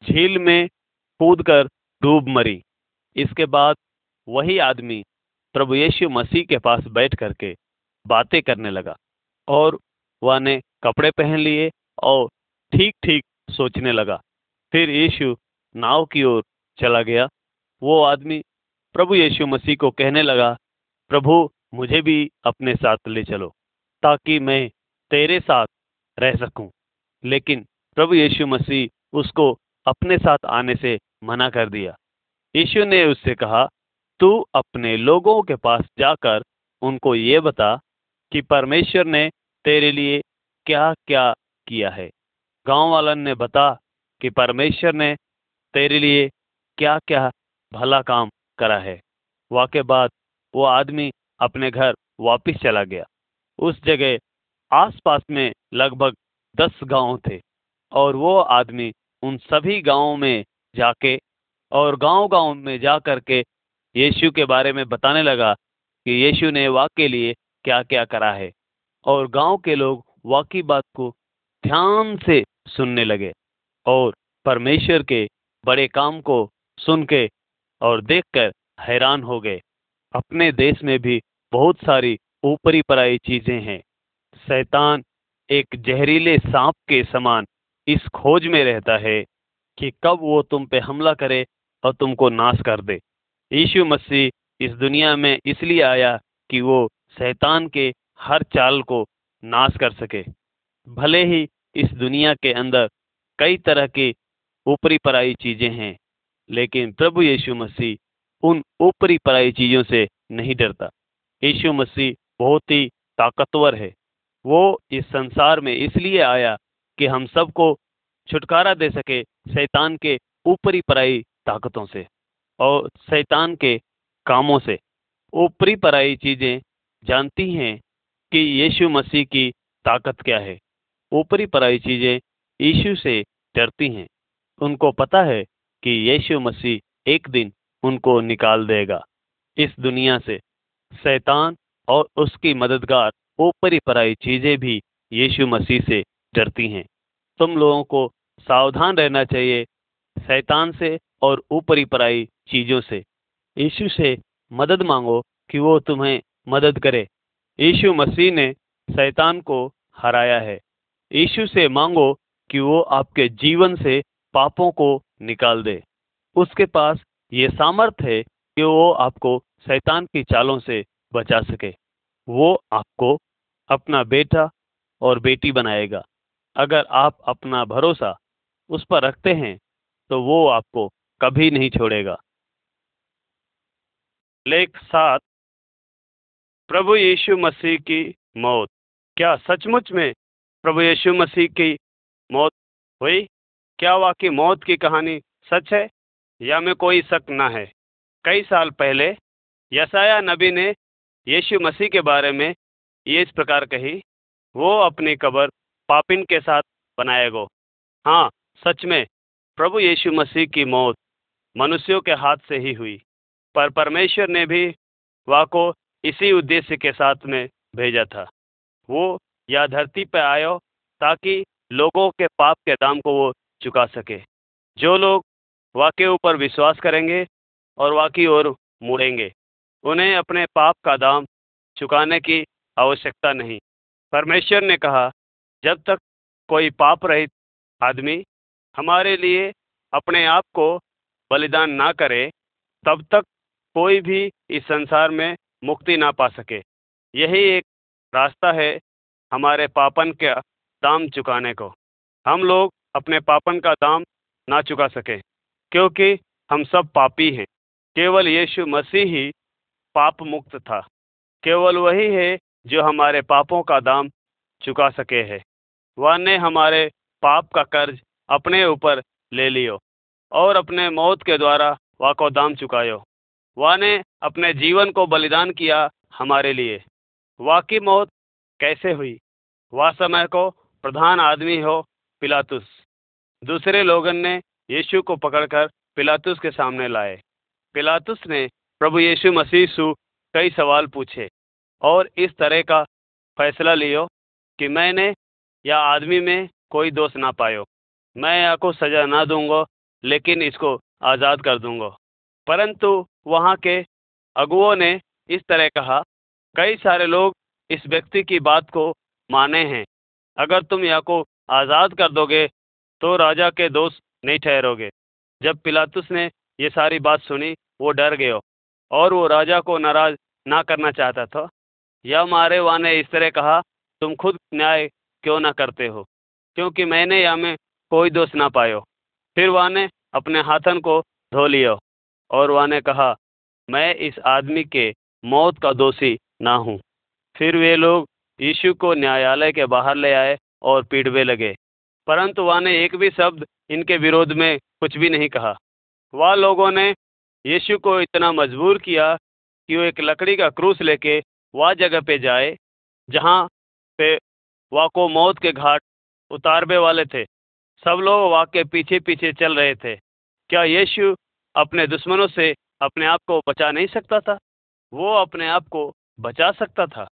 झील में कूदकर डूब मरी। इसके बाद वही आदमी प्रभु यीशु मसीह के पास बैठ करके बातें करने लगा और वह ने कपड़े पहन लिए और ठीक ठीक सोचने लगा। फिर यीशु नाव की ओर चला गया। वो आदमी प्रभु यीशु मसीह को कहने लगा, प्रभु, मुझे भी अपने साथ ले चलो ताकि मैं तेरे साथ रह सकूँ। लेकिन प्रभु यीशु मसीह उसको अपने साथ आने से मना कर दिया। यीशु ने उससे कहा, तू अपने लोगों के पास जाकर उनको ये बता कि परमेश्वर ने तेरे लिए क्या क्या किया है। गाँव वालन ने बता कि परमेश्वर ने तेरे लिए क्या क्या भला काम करा है। वाके बाद वो आदमी अपने घर वापस चला गया। उस जगह आसपास में लगभग दस गाँव थे और वो आदमी उन सभी गाँवों में जाके और गांव-गांव में जा कर के यीशु के बारे में बताने लगा कि यीशु ने वाकई लिए क्या-क्या करा है और गाँव के लोग वाकई बात को ध्यान से सुनने लगे और परमेश्वर के बड़े काम को सुन के और देखकर हैरान हो गए। अपने देश में भी बहुत सारी ऊपरी पराई चीज़ें हैं। शैतान एक जहरीले सांप के समान इस खोज में रहता है कि कब वो तुम पे हमला करे और तुमको नाश कर दे। यीशु मसीह इस दुनिया में इसलिए आया कि वो शैतान के हर चाल को नाश कर सके। भले ही इस दुनिया के अंदर कई तरह की ऊपरी पराई चीज़ें हैं, लेकिन प्रभु यीशु मसीह उन ऊपरी पराई चीज़ों से नहीं डरता। यीशु मसीह बहुत ही ताकतवर है। वो इस संसार में इसलिए आया कि हम सबको छुटकारा दे सके शैतान के ऊपरी पराई ताकतों से और शैतान के कामों से। ऊपरी पराई चीज़ें जानती हैं कि यीशु मसीह की ताकत क्या है। ऊपरी पराई चीज़ें यीशु से डरती हैं। उनको पता है कि यीशु मसीह एक दिन उनको निकाल देगा। इस दुनिया से शैतान और उसकी मददगार ऊपरी पराई चीज़ें भी यीशु मसीह से डरती हैं। तुम लोगों को सावधान रहना चाहिए शैतान से और ऊपरी पराई चीज़ों से। यीशु से मदद मांगो कि वो तुम्हें मदद करे। यीशु मसीह ने शैतान को हराया है। यीशु से मांगो कि वो आपके जीवन से पापों को निकाल दे। उसके पास ये सामर्थ है कि वो आपको शैतान की चालों से बचा सके। वो आपको अपना बेटा और बेटी बनाएगा। अगर आप अपना भरोसा उस पर रखते हैं तो वो आपको कभी नहीं छोड़ेगा। लेख सात, प्रभु यीशु मसीह की मौत। क्या सचमुच में प्रभु यीशु मसीह की मौत हुई? क्या वाकई मौत की कहानी सच है या में कोई शक न है? कई साल पहले यसाया नबी ने यीशु मसीह के बारे में ये इस प्रकार कही, वो अपनी कब्र पापिन के साथ बनाएगो हाँ सच में, प्रभु यीशु मसीह की मौत मनुष्यों के हाथ से ही हुई, पर परमेश्वर ने भी वह को इसी उद्देश्य के साथ में भेजा था। वो या धरती पर आयो ताकि लोगों के पाप के दाम को वो चुका सके। जो लोग वाकई ऊपर विश्वास करेंगे और वाकई ओर मुड़ेंगे, उन्हें अपने पाप का दाम चुकाने की आवश्यकता नहीं। परमेश्वर ने कहा जब तक कोई पाप रहित आदमी हमारे लिए अपने आप को बलिदान ना करे, तब तक कोई भी इस संसार में मुक्ति ना पा सके। यही एक रास्ता है हमारे पापन का दाम चुकाने को। हम लोग अपने पापन का दाम ना चुका सके, क्योंकि हम सब पापी हैं। केवल यीशु मसीह ही पाप मुक्त था। केवल वही है जो हमारे पापों का दाम चुका सके है। वह ने हमारे पाप का कर्ज अपने ऊपर ले लियो और अपने मौत के द्वारा वह को दाम चुकायो। वह ने अपने जीवन को बलिदान किया हमारे लिए। वह की मौत कैसे हुई? वह समय को प्रधान आदमी हो पिलातुस। दूसरे लोगन ने यीशु को पकड़कर पिलातुस के सामने लाए। पिलातुस ने प्रभु यीशु मसीह सु कई सवाल पूछे और इस तरह का फैसला लियो कि मैंने या आदमी में कोई दोष ना पायो। मैं आपको सजा ना दूँगा, लेकिन इसको आज़ाद कर दूँगा। परंतु वहाँ के अगुओं ने इस तरह कहा, कई सारे लोग इस व्यक्ति की बात को माने हैं। अगर तुम या को आज़ाद कर दोगे तो राजा के दोस्त नहीं ठहरोगे। जब पिलातुस ने ये सारी बात सुनी, वो डर गयो, और वो राजा को नाराज़ ना करना चाहता था। या मारे वहाँ ने इस तरह कहा तुम खुद न्याय क्यों ना करते हो? क्योंकि मैंने या में कोई दोष ना पायो। फिर वहाँ ने अपने हाथन को धो लियो। और वहाँ ने कहा, मैं इस आदमी के मौत का दोषी ना हूँ। फिर वे लोग यीशु को न्यायालय के बाहर ले आए और पीटवे लगे। परंतु वहाँ ने एक भी शब्द इनके विरोध में कुछ भी नहीं कहा। वह लोगों ने यीशु को इतना मजबूर किया कि वो एक लकड़ी का क्रूस लेके वह जगह पे जाए, जहाँ पे वह को मौत के घाट उतारबे वाले थे। सब लोग वहाँ के पीछे पीछे चल रहे थे। क्या यीशु अपने दुश्मनों से अपने आप को बचा नहीं सकता था? वो अपने आप को बचा सकता था।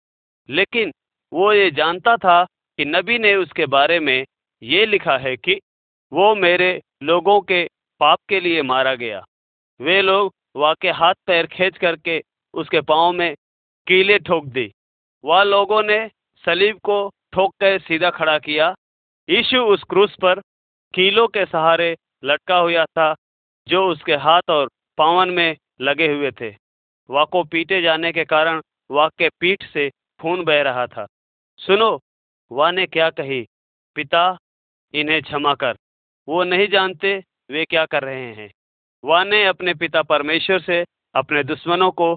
लेकिन वो ये जानता था कि नबी ने उसके बारे में ये लिखा है कि वो मेरे लोगों के पाप के लिए मारा गया। वे लोग वाके हाथ पैर खींच करके उसके पाँव में कीले ठोक दी। वह लोगों ने सलीब को ठोक कर सीधा खड़ा किया। यीशु उस क्रूस पर कीलों के सहारे लटका हुआ था, जो उसके हाथ और पावन में लगे हुए थे। वह को पीटे जाने के कारण वह के पीठ से खून बह रहा था। सुनो, वह ने क्या कही? पिता, इन्हें क्षमा कर। वो नहीं जानते वे क्या कर रहे हैं। वह ने अपने पिता परमेश्वर से अपने दुश्मनों को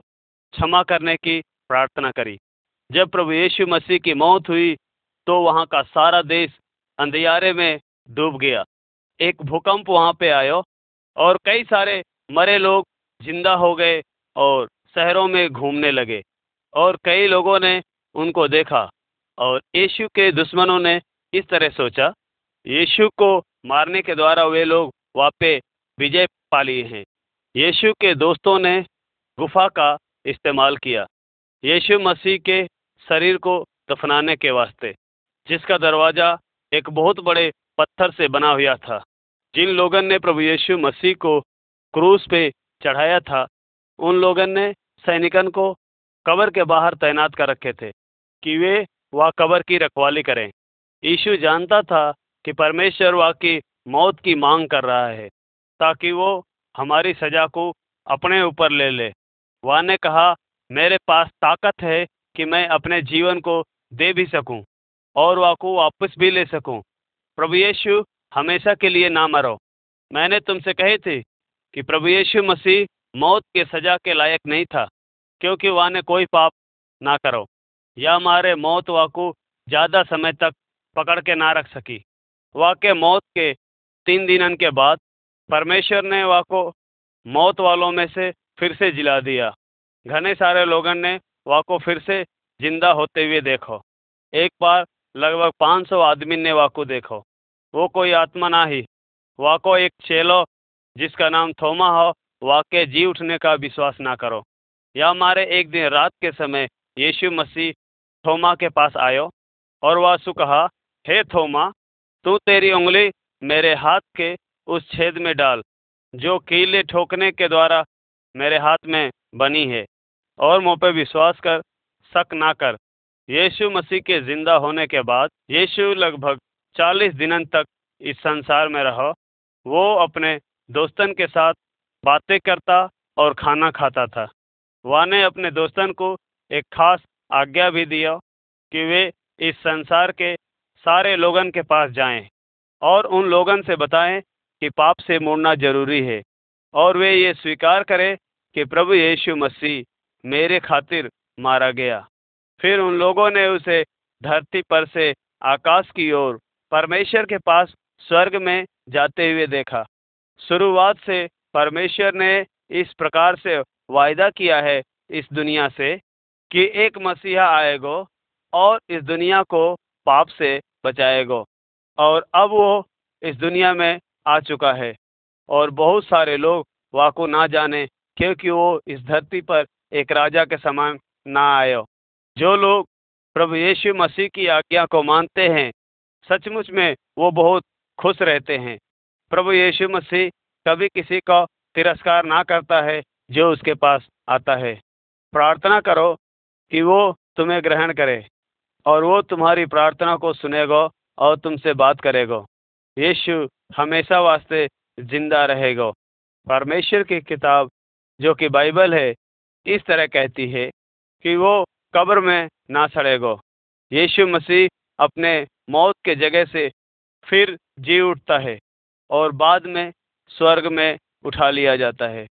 क्षमा करने की प्रार्थना करी। जब प्रभु यीशु मसीह की मौत हुई तो वहाँ का सारा देश अंधियारे में डूब गया। एक भूकंप वहाँ पे आयो और कई सारे मरे लोग ज़िंदा हो गए और शहरों में घूमने लगे और कई लोगों ने उनको देखा और यीशु के दुश्मनों ने इस तरह सोचा, यीशु को मारने के द्वारा वे लोग वहाँ पे विजय पा लिए हैं। यीशु के दोस्तों ने गुफा का इस्तेमाल किया। यीशु मसीह के शरीर को दफनाने के वास्ते, जिसका दरवाज़ा एक बहुत बड़े पत्थर से बना हुआ था। जिन लोगों ने प्रभु यीशु मसीह को क्रूस पे चढ़ाया था, उन लोगों ने सैनिकन को कबर के बाहर तैनात कर रखे थे कि वे वह कबर की रखवाली करें। यीशु जानता था कि परमेश्वर वह की मौत की मांग कर रहा है, ताकि वो हमारी सजा को अपने ऊपर ले ले। वह ने कहा, मेरे पास ताकत है कि मैं अपने जीवन को दे भी सकूँ और वह को वापस भी ले सकूँ। प्रभु यीशु, हमेशा के लिए ना मरो। मैंने तुमसे कहे थे कि प्रभु यीशु मसीह मौत के सजा के लायक नहीं था, क्योंकि वह ने कोई पाप ना करो। या हमारे मौत वह को ज़्यादा समय तक पकड़ के ना रख सकी। वह के मौत के तीन दिनन के बाद परमेश्वर ने वह को मौत वालों में से फिर से जिला दिया। घने सारे लोगों ने वह को फिर से ज़िंदा होते हुए देखो। एक बार लगभग 500 आदमी ने वह को देखो। वो कोई आत्मा ना ही वह को एक चेलो, जिसका नाम थोमा हो वाक्य जी उठने का विश्वास ना करो। या हमारे एक दिन रात के समय यीशु मसीह थोमा के पास आयो और वह सु कहा, हे थोमा, तू तेरी उंगली मेरे हाथ के उस छेद में डाल, जो कीले ठोकने के द्वारा मेरे हाथ में बनी है। और मुँह पे विश्वास कर, शक ना कर। यीशु मसीह के ज़िंदा होने के बाद, यीशु लगभग चालीस दिनों तक इस संसार में रहो। वो अपने दोस्तन के साथ बातें करता और खाना खाता था। वह ने अपने दोस्तन को एक खास आज्ञा भी दिया कि वे इस संसार के सारे लोगन के पास जाएँ और उन लोगन से बताएँ कि पाप से मुड़ना ज़रूरी है और वे ये स्वीकार करें कि प्रभु यीशु मसीह मेरे खातिर मारा गया। फिर उन लोगों ने उसे धरती पर से आकाश की ओर, परमेश्वर के पास स्वर्ग में जाते हुए देखा। शुरुआत से परमेश्वर ने इस प्रकार से वायदा किया है इस दुनिया से कि एक मसीहा आएगो और इस दुनिया को पाप से बचाएगो। और अब वो इस दुनिया में आ चुका है और बहुत सारे लोग वह को ना जाने क्योंकि वो इस धरती पर एक राजा के समान ना आयो। जो लोग प्रभु यीशु मसीह की आज्ञा को मानते हैं, सचमुच में वो बहुत खुश रहते हैं। प्रभु यीशु मसीह कभी किसी का तिरस्कार ना करता है, जो उसके पास आता है। प्रार्थना करो कि वो तुम्हें ग्रहण करे और वो तुम्हारी प्रार्थना को सुनेगा और तुमसे बात करेगा। यीशु हमेशा वास्ते ज़िंदा रहेगा। परमेश्वर की किताब, जो कि बाइबल है इस तरह कहती है कि वो कब्र में ना सड़ेगा। यीशु मसीह अपने मौत के जगह से फिर जी उठता है और बाद में स्वर्ग में उठा लिया जाता है।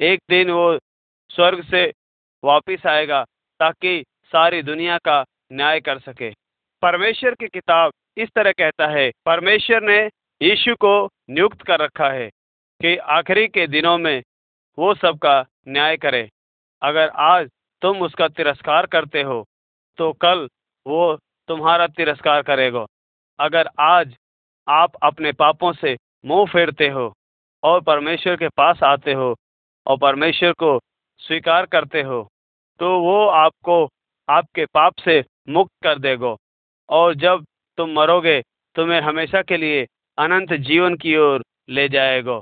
एक दिन वो स्वर्ग से वापस आएगा ताकि सारी दुनिया का न्याय कर सके। परमेश्वर की किताब इस तरह कहता है, परमेश्वर ने यीशु को नियुक्त कर रखा है कि आखिरी के दिनों में वो सबका न्याय करे। अगर आज तुम उसका तिरस्कार करते हो तो कल वो तुम्हारा तिरस्कार करेगा। अगर आज आप अपने पापों से मुँह फेरते हो और परमेश्वर के पास आते हो और परमेश्वर को स्वीकार करते हो तो वो आपको आपके पाप से मुक्त कर देगा। और जब तुम मरोगे, तुम्हें हमेशा के लिए अनंत जीवन की ओर ले जाएगा।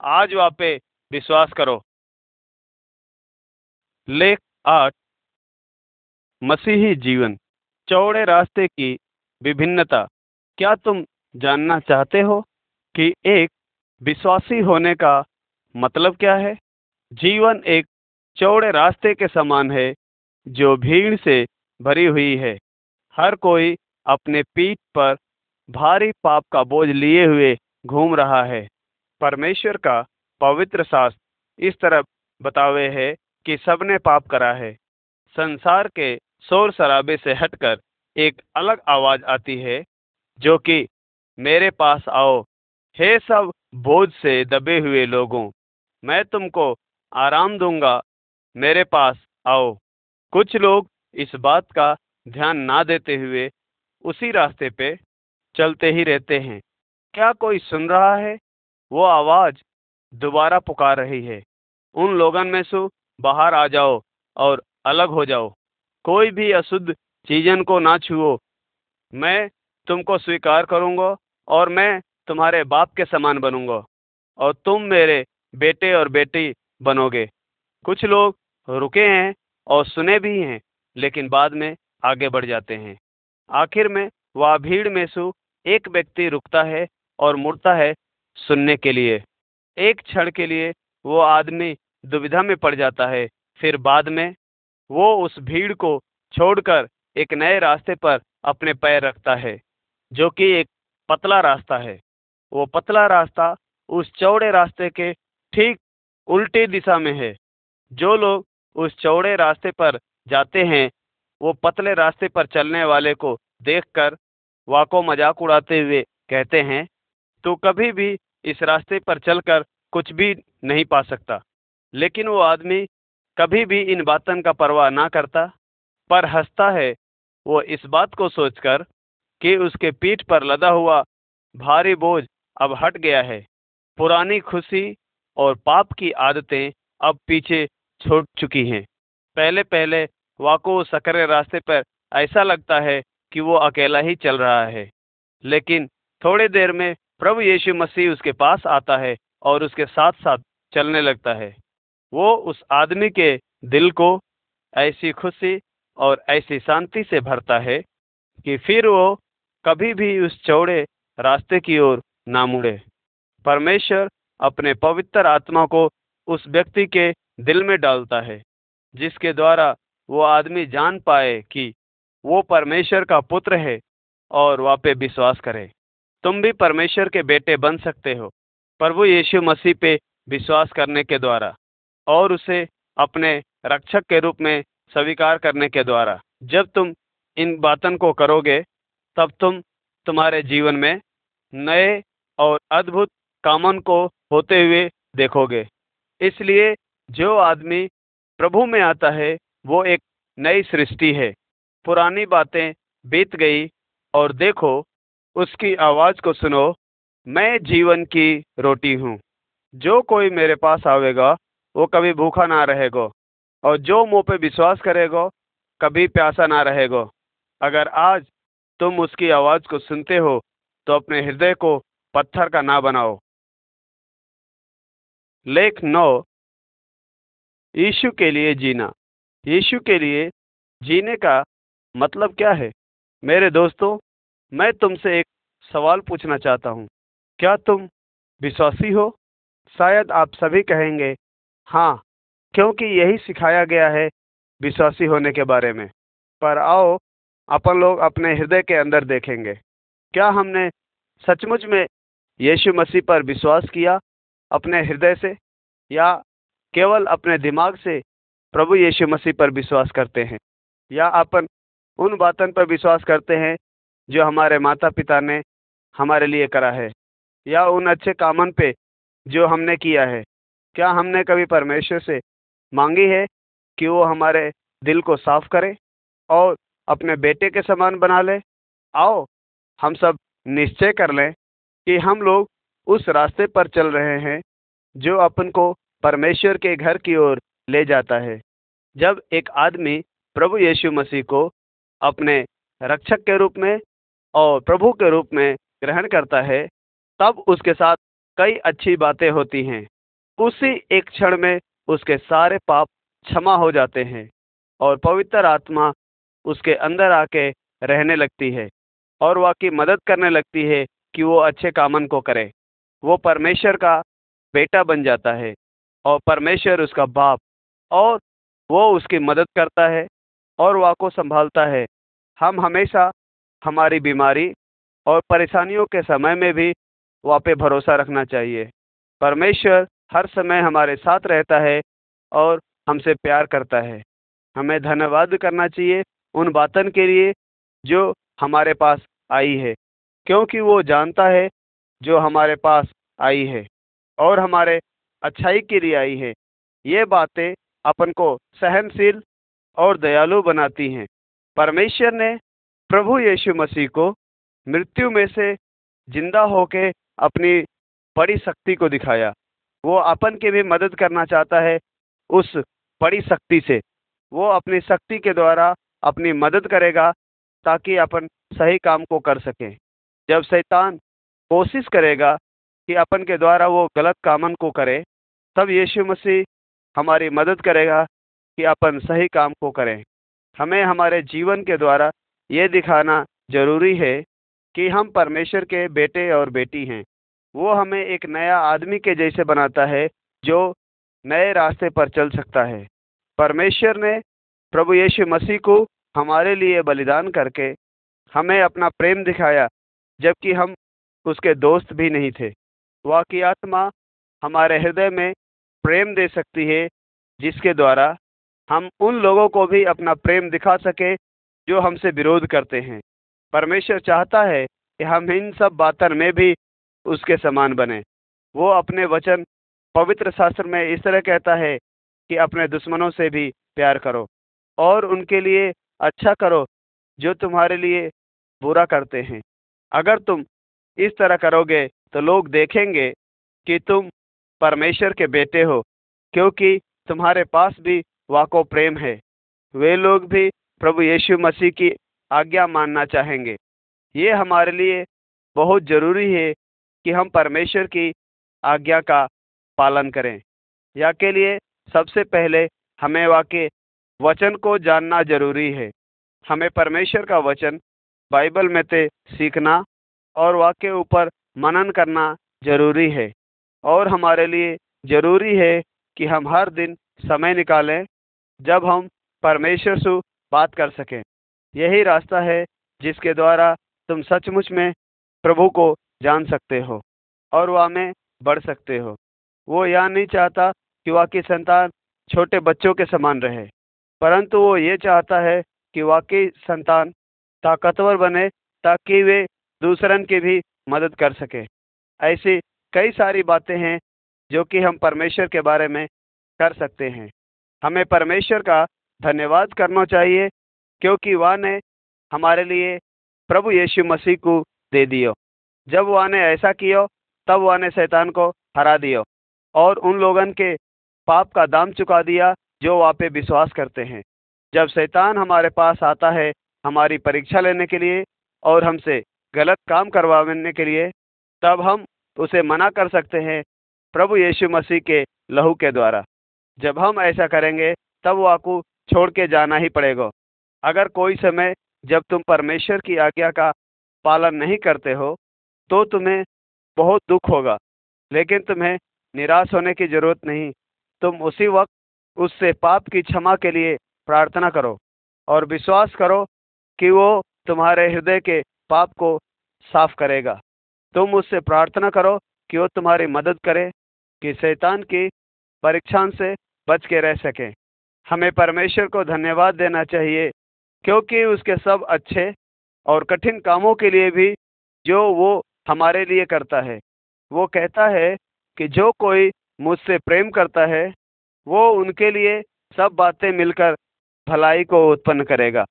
आज वहाँ पे विश्वास करो। लेख आठ, मसीही जीवन, चौड़े रास्ते की विभिन्नता। क्या तुम जानना चाहते हो कि एक विश्वासी होने का मतलब क्या है? जीवन एक चौड़े रास्ते के समान है, जो भीड़ से भरी हुई है। हर कोई अपने पीठ पर भारी पाप का बोझ लिए हुए घूम रहा है। परमेश्वर का पवित्र शास्त्र इस तरह बतावे है कि सबने पाप करा है। संसार के शोर शराबे से हटकर एक अलग आवाज़ आती है, जो कि, मेरे पास आओ। हे सब बोझ से दबे हुए लोगों, मैं तुमको आराम दूँगा। मेरे पास आओ। कुछ लोग इस बात का ध्यान ना देते हुए उसी रास्ते पे चलते ही रहते हैं। क्या कोई सुन रहा है? वो आवाज़ दोबारा पुकार रही है। उन लोगन में से बाहर आ जाओ और अलग हो जाओ। कोई भी अशुद्ध चीजन को ना छुओ। मैं तुमको स्वीकार करूँगा और मैं तुम्हारे बाप के समान बनूँगा और तुम मेरे बेटे और बेटी बनोगे। कुछ लोग रुके हैं और सुने भी हैं, लेकिन बाद में आगे बढ़ जाते हैं। आखिर में वह भीड़ में से एक व्यक्ति रुकता है और मुड़ता है सुनने के लिए। एक क्षण के लिए वो आदमी दुविधा में पड़ जाता है। फिर बाद में वो उस भीड़ को छोड़कर एक नए रास्ते पर अपने पैर रखता है, जो कि एक पतला रास्ता है। वो पतला रास्ता उस चौड़े रास्ते के ठीक उल्टी दिशा में है। जो लोग उस चौड़े रास्ते पर जाते हैं, वो पतले रास्ते पर चलने वाले को देखकर वाको मज़ाक उड़ाते हुए कहते हैं, तू कभी भी इस रास्ते पर चलकर कुछ भी नहीं पा सकता। लेकिन वो आदमी कभी भी इन बातन का परवाह ना करता, पर हंसता है। वो इस बात को सोचकर कि उसके पीठ पर लदा हुआ भारी बोझ अब हट गया है। पुरानी खुशी और पाप की आदतें अब पीछे छोड़ चुकी हैं। पहले पहले वाको सकरे रास्ते पर ऐसा लगता है कि वो अकेला ही चल रहा है। लेकिन थोड़ी देर में प्रभु यीशु मसीह उसके पास आता है और उसके साथ साथ चलने लगता है। वो उस आदमी के दिल को ऐसी खुशी और ऐसी शांति से भरता है कि फिर वो कभी भी उस चौड़े रास्ते की ओर ना मुड़े। परमेश्वर अपने पवित्र आत्मा को उस व्यक्ति के दिल में डालता है, जिसके द्वारा वो आदमी जान पाए कि वो परमेश्वर का पुत्र है और वहाँ पे विश्वास करे। तुम भी परमेश्वर के बेटे बन सकते हो प्रभु यीशु मसीह पे विश्वास करने के द्वारा। और उसे अपने रक्षक के रूप में स्वीकार करने के द्वारा। जब तुम इन बातन को करोगे, तब तुम तुम्हारे जीवन में नए और अद्भुत कामन को होते हुए देखोगे। इसलिए जो आदमी प्रभु में आता है, वो एक नई सृष्टि है। पुरानी बातें बीत गई और देखो, उसकी आवाज़ को सुनो, मैं जीवन की रोटी हूँ। जो कोई मेरे पास आवेगा वो कभी भूखा ना रहेगा। और जो मुँह पे विश्वास करेगा, कभी प्यासा ना रहेगा। अगर आज तुम उसकी आवाज़ को सुनते हो तो अपने हृदय को पत्थर का ना बनाओ। लेख नौ। यीशु के लिए जीना। यीशु के लिए जीने का मतलब क्या है? मेरे दोस्तों, मैं तुमसे एक सवाल पूछना चाहता हूँ। क्या तुम विश्वासी हो? शायद आप सभी कहेंगे हाँ क्योंकि यही सिखाया गया है विश्वासी होने के बारे में। पर आओ, अपन लोग अपने हृदय के अंदर देखेंगे। क्या हमने सचमुच में यीशु मसीह पर विश्वास किया अपने हृदय से, या केवल अपने दिमाग से प्रभु यीशु मसीह पर विश्वास करते हैं? या अपन उन बातन पर विश्वास करते हैं जो हमारे माता पिता ने हमारे लिए करा है, या उन अच्छे कामन पे जो हमने किया है? क्या हमने कभी परमेश्वर से मांगी है कि वो हमारे दिल को साफ़ करे और अपने बेटे के समान बना ले? आओ, हम सब निश्चय कर लें कि हम लोग उस रास्ते पर चल रहे हैं जो अपन को परमेश्वर के घर की ओर ले जाता है। जब एक आदमी प्रभु यीशु मसीह को अपने रक्षक के रूप में और प्रभु के रूप में ग्रहण करता है, तब उसके साथ कई अच्छी बातें होती हैं। उसी एक क्षण में उसके सारे पाप क्षमा हो जाते हैं और पवित्र आत्मा उसके अंदर आके रहने लगती है और वह की मदद करने लगती है कि वो अच्छे कामन को करे। वो परमेश्वर का बेटा बन जाता है और परमेश्वर उसका बाप और वो उसकी मदद करता है और वह को संभालता है। हम हमेशा हमारी बीमारी और परेशानियों के समय में भी वहाँ पे भरोसा रखना चाहिए। परमेश्वर हर समय हमारे साथ रहता है और हमसे प्यार करता है। हमें धन्यवाद करना चाहिए उन बातन के लिए जो हमारे पास आई है, क्योंकि वो जानता है जो हमारे पास आई है और हमारे अच्छाई के लिए आई है। ये बातें अपन को सहनशील और दयालु बनाती हैं। परमेश्वर ने प्रभु यीशु मसीह को मृत्यु में से ज़िंदा होके अपनी बड़ी शक्ति को दिखाया। वो अपन की भी मदद करना चाहता है उस बड़ी शक्ति से। वो अपनी शक्ति के द्वारा अपनी मदद करेगा ताकि अपन सही काम को कर सकें। जब शैतान कोशिश करेगा कि अपन के द्वारा वो गलत कामन को करे, तब यीशु मसीह हमारी मदद करेगा कि अपन सही काम को करें। हमें हमारे जीवन के द्वारा ये दिखाना ज़रूरी है कि हम परमेश्वर के बेटे और बेटी हैं। वो हमें एक नया आदमी के जैसे बनाता है, जो नए रास्ते पर चल सकता है। परमेश्वर ने प्रभु यीशु मसीह को हमारे लिए बलिदान करके हमें अपना प्रेम दिखाया, जबकि हम उसके दोस्त भी नहीं थे। वह आत्मा हमारे हृदय में प्रेम दे सकती है, जिसके द्वारा हम उन लोगों को भी अपना प्रेम दिखा सके, जो हमसे विरोध करते हैं। परमेश्वर चाहता है कि हम इन सब बातन में भी उसके समान बने। वो अपने वचन पवित्र शास्त्र में इस तरह कहता है कि अपने दुश्मनों से भी प्यार करो और उनके लिए अच्छा करो जो तुम्हारे लिए बुरा करते हैं। अगर तुम इस तरह करोगे तो लोग देखेंगे कि तुम परमेश्वर के बेटे हो, क्योंकि तुम्हारे पास भी वाको प्रेम है। वे लोग भी प्रभु यीशु मसीह की आज्ञा मानना चाहेंगे। ये हमारे लिए बहुत ज़रूरी है कि हम परमेश्वर की आज्ञा का पालन करें। या के लिए सबसे पहले हमें वाक्य वचन को जानना ज़रूरी है। हमें परमेश्वर का वचन बाइबल में से सीखना और वाक्य ऊपर मनन करना ज़रूरी है और हमारे लिए ज़रूरी है कि हम हर दिन समय निकालें जब हम परमेश्वर से बात कर सकें। यही रास्ता है जिसके द्वारा तुम सचमुच में प्रभु को जान सकते हो और वह में बढ़ सकते हो। वो यह नहीं चाहता कि वाकई संतान छोटे बच्चों के समान रहे, परंतु वो ये चाहता है कि वाकई संतान ताकतवर बने ताकि वे दूसरन की भी मदद कर सके। ऐसी कई सारी बातें हैं जो कि हम परमेश्वर के बारे में कर सकते हैं। हमें परमेश्वर का धन्यवाद करना चाहिए, क्योंकि वह ने हमारे लिए प्रभु यीशु मसीह को दे दियो। जब वह ने ऐसा किया, तब वह ने शैतान को हरा दियो। और उन लोगन के पाप का दाम चुका दिया, जो वहाँ पे विश्वास करते हैं। जब शैतान हमारे पास आता है हमारी परीक्षा लेने के लिए और हमसे गलत काम करवाने के लिए, तब हम उसे मना कर सकते हैं प्रभु यीशु मसीह के लहू के द्वारा। जब हम ऐसा करेंगे, तब वो आपको छोड़ के जाना ही पड़ेगा। अगर कोई समय जब तुम परमेश्वर की आज्ञा का पालन नहीं करते हो तो तुम्हें बहुत दुख होगा, लेकिन तुम्हें निराश होने की ज़रूरत नहीं। तुम उसी वक्त उससे पाप की क्षमा के लिए प्रार्थना करो और विश्वास करो कि वो तुम्हारे हृदय के पाप को साफ़ करेगा। तुम उससे प्रार्थना करो कि वो तुम्हारी मदद करे, कि शैतान की परीक्षान से बच के रह सके। हमें परमेश्वर को धन्यवाद देना चाहिए, क्योंकि उसके सब अच्छे और कठिन कामों के लिए भी जो वो हमारे लिए करता है। वो कहता है कि जो कोई मुझसे प्रेम करता है, वो उनके लिए सब बातें मिलकर भलाई को उत्पन्न करेगा।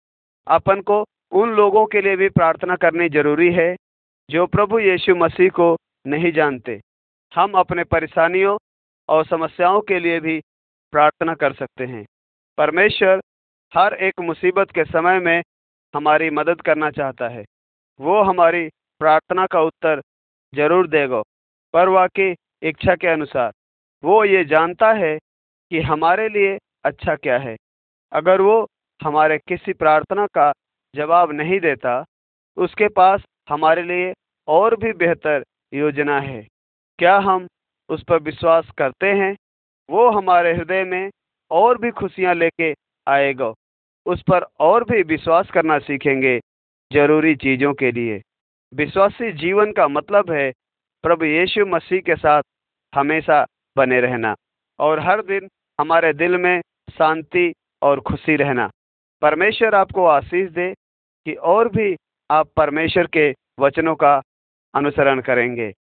अपन को उन लोगों के लिए भी प्रार्थना करनी ज़रूरी है, जो प्रभु यीशु मसीह को नहीं जानते। हम अपने परेशानियों और समस्याओं के लिए भी प्रार्थना कर सकते हैं। परमेश्वर हर एक मुसीबत के समय में हमारी मदद करना चाहता है। वो हमारी प्रार्थना का उत्तर ज़रूर देगा, पर वाकई इच्छा के अनुसार। वो ये जानता है कि हमारे लिए अच्छा क्या है। अगर वो हमारे किसी प्रार्थना का जवाब नहीं देता, उसके पास हमारे लिए और भी बेहतर योजना है। क्या हम उस पर विश्वास करते हैं? वो हमारे हृदय में और भी खुशियाँ लेके आएगा। उस पर और भी विश्वास करना सीखेंगे ज़रूरी चीज़ों के लिए। विश्वासी जीवन का मतलब है प्रभु यीशु मसीह के साथ हमेशा बने रहना और हर दिन हमारे दिल में शांति और खुशी रहना। परमेश्वर आपको आशीष दे कि और भी आप परमेश्वर के वचनों का अनुसरण करेंगे।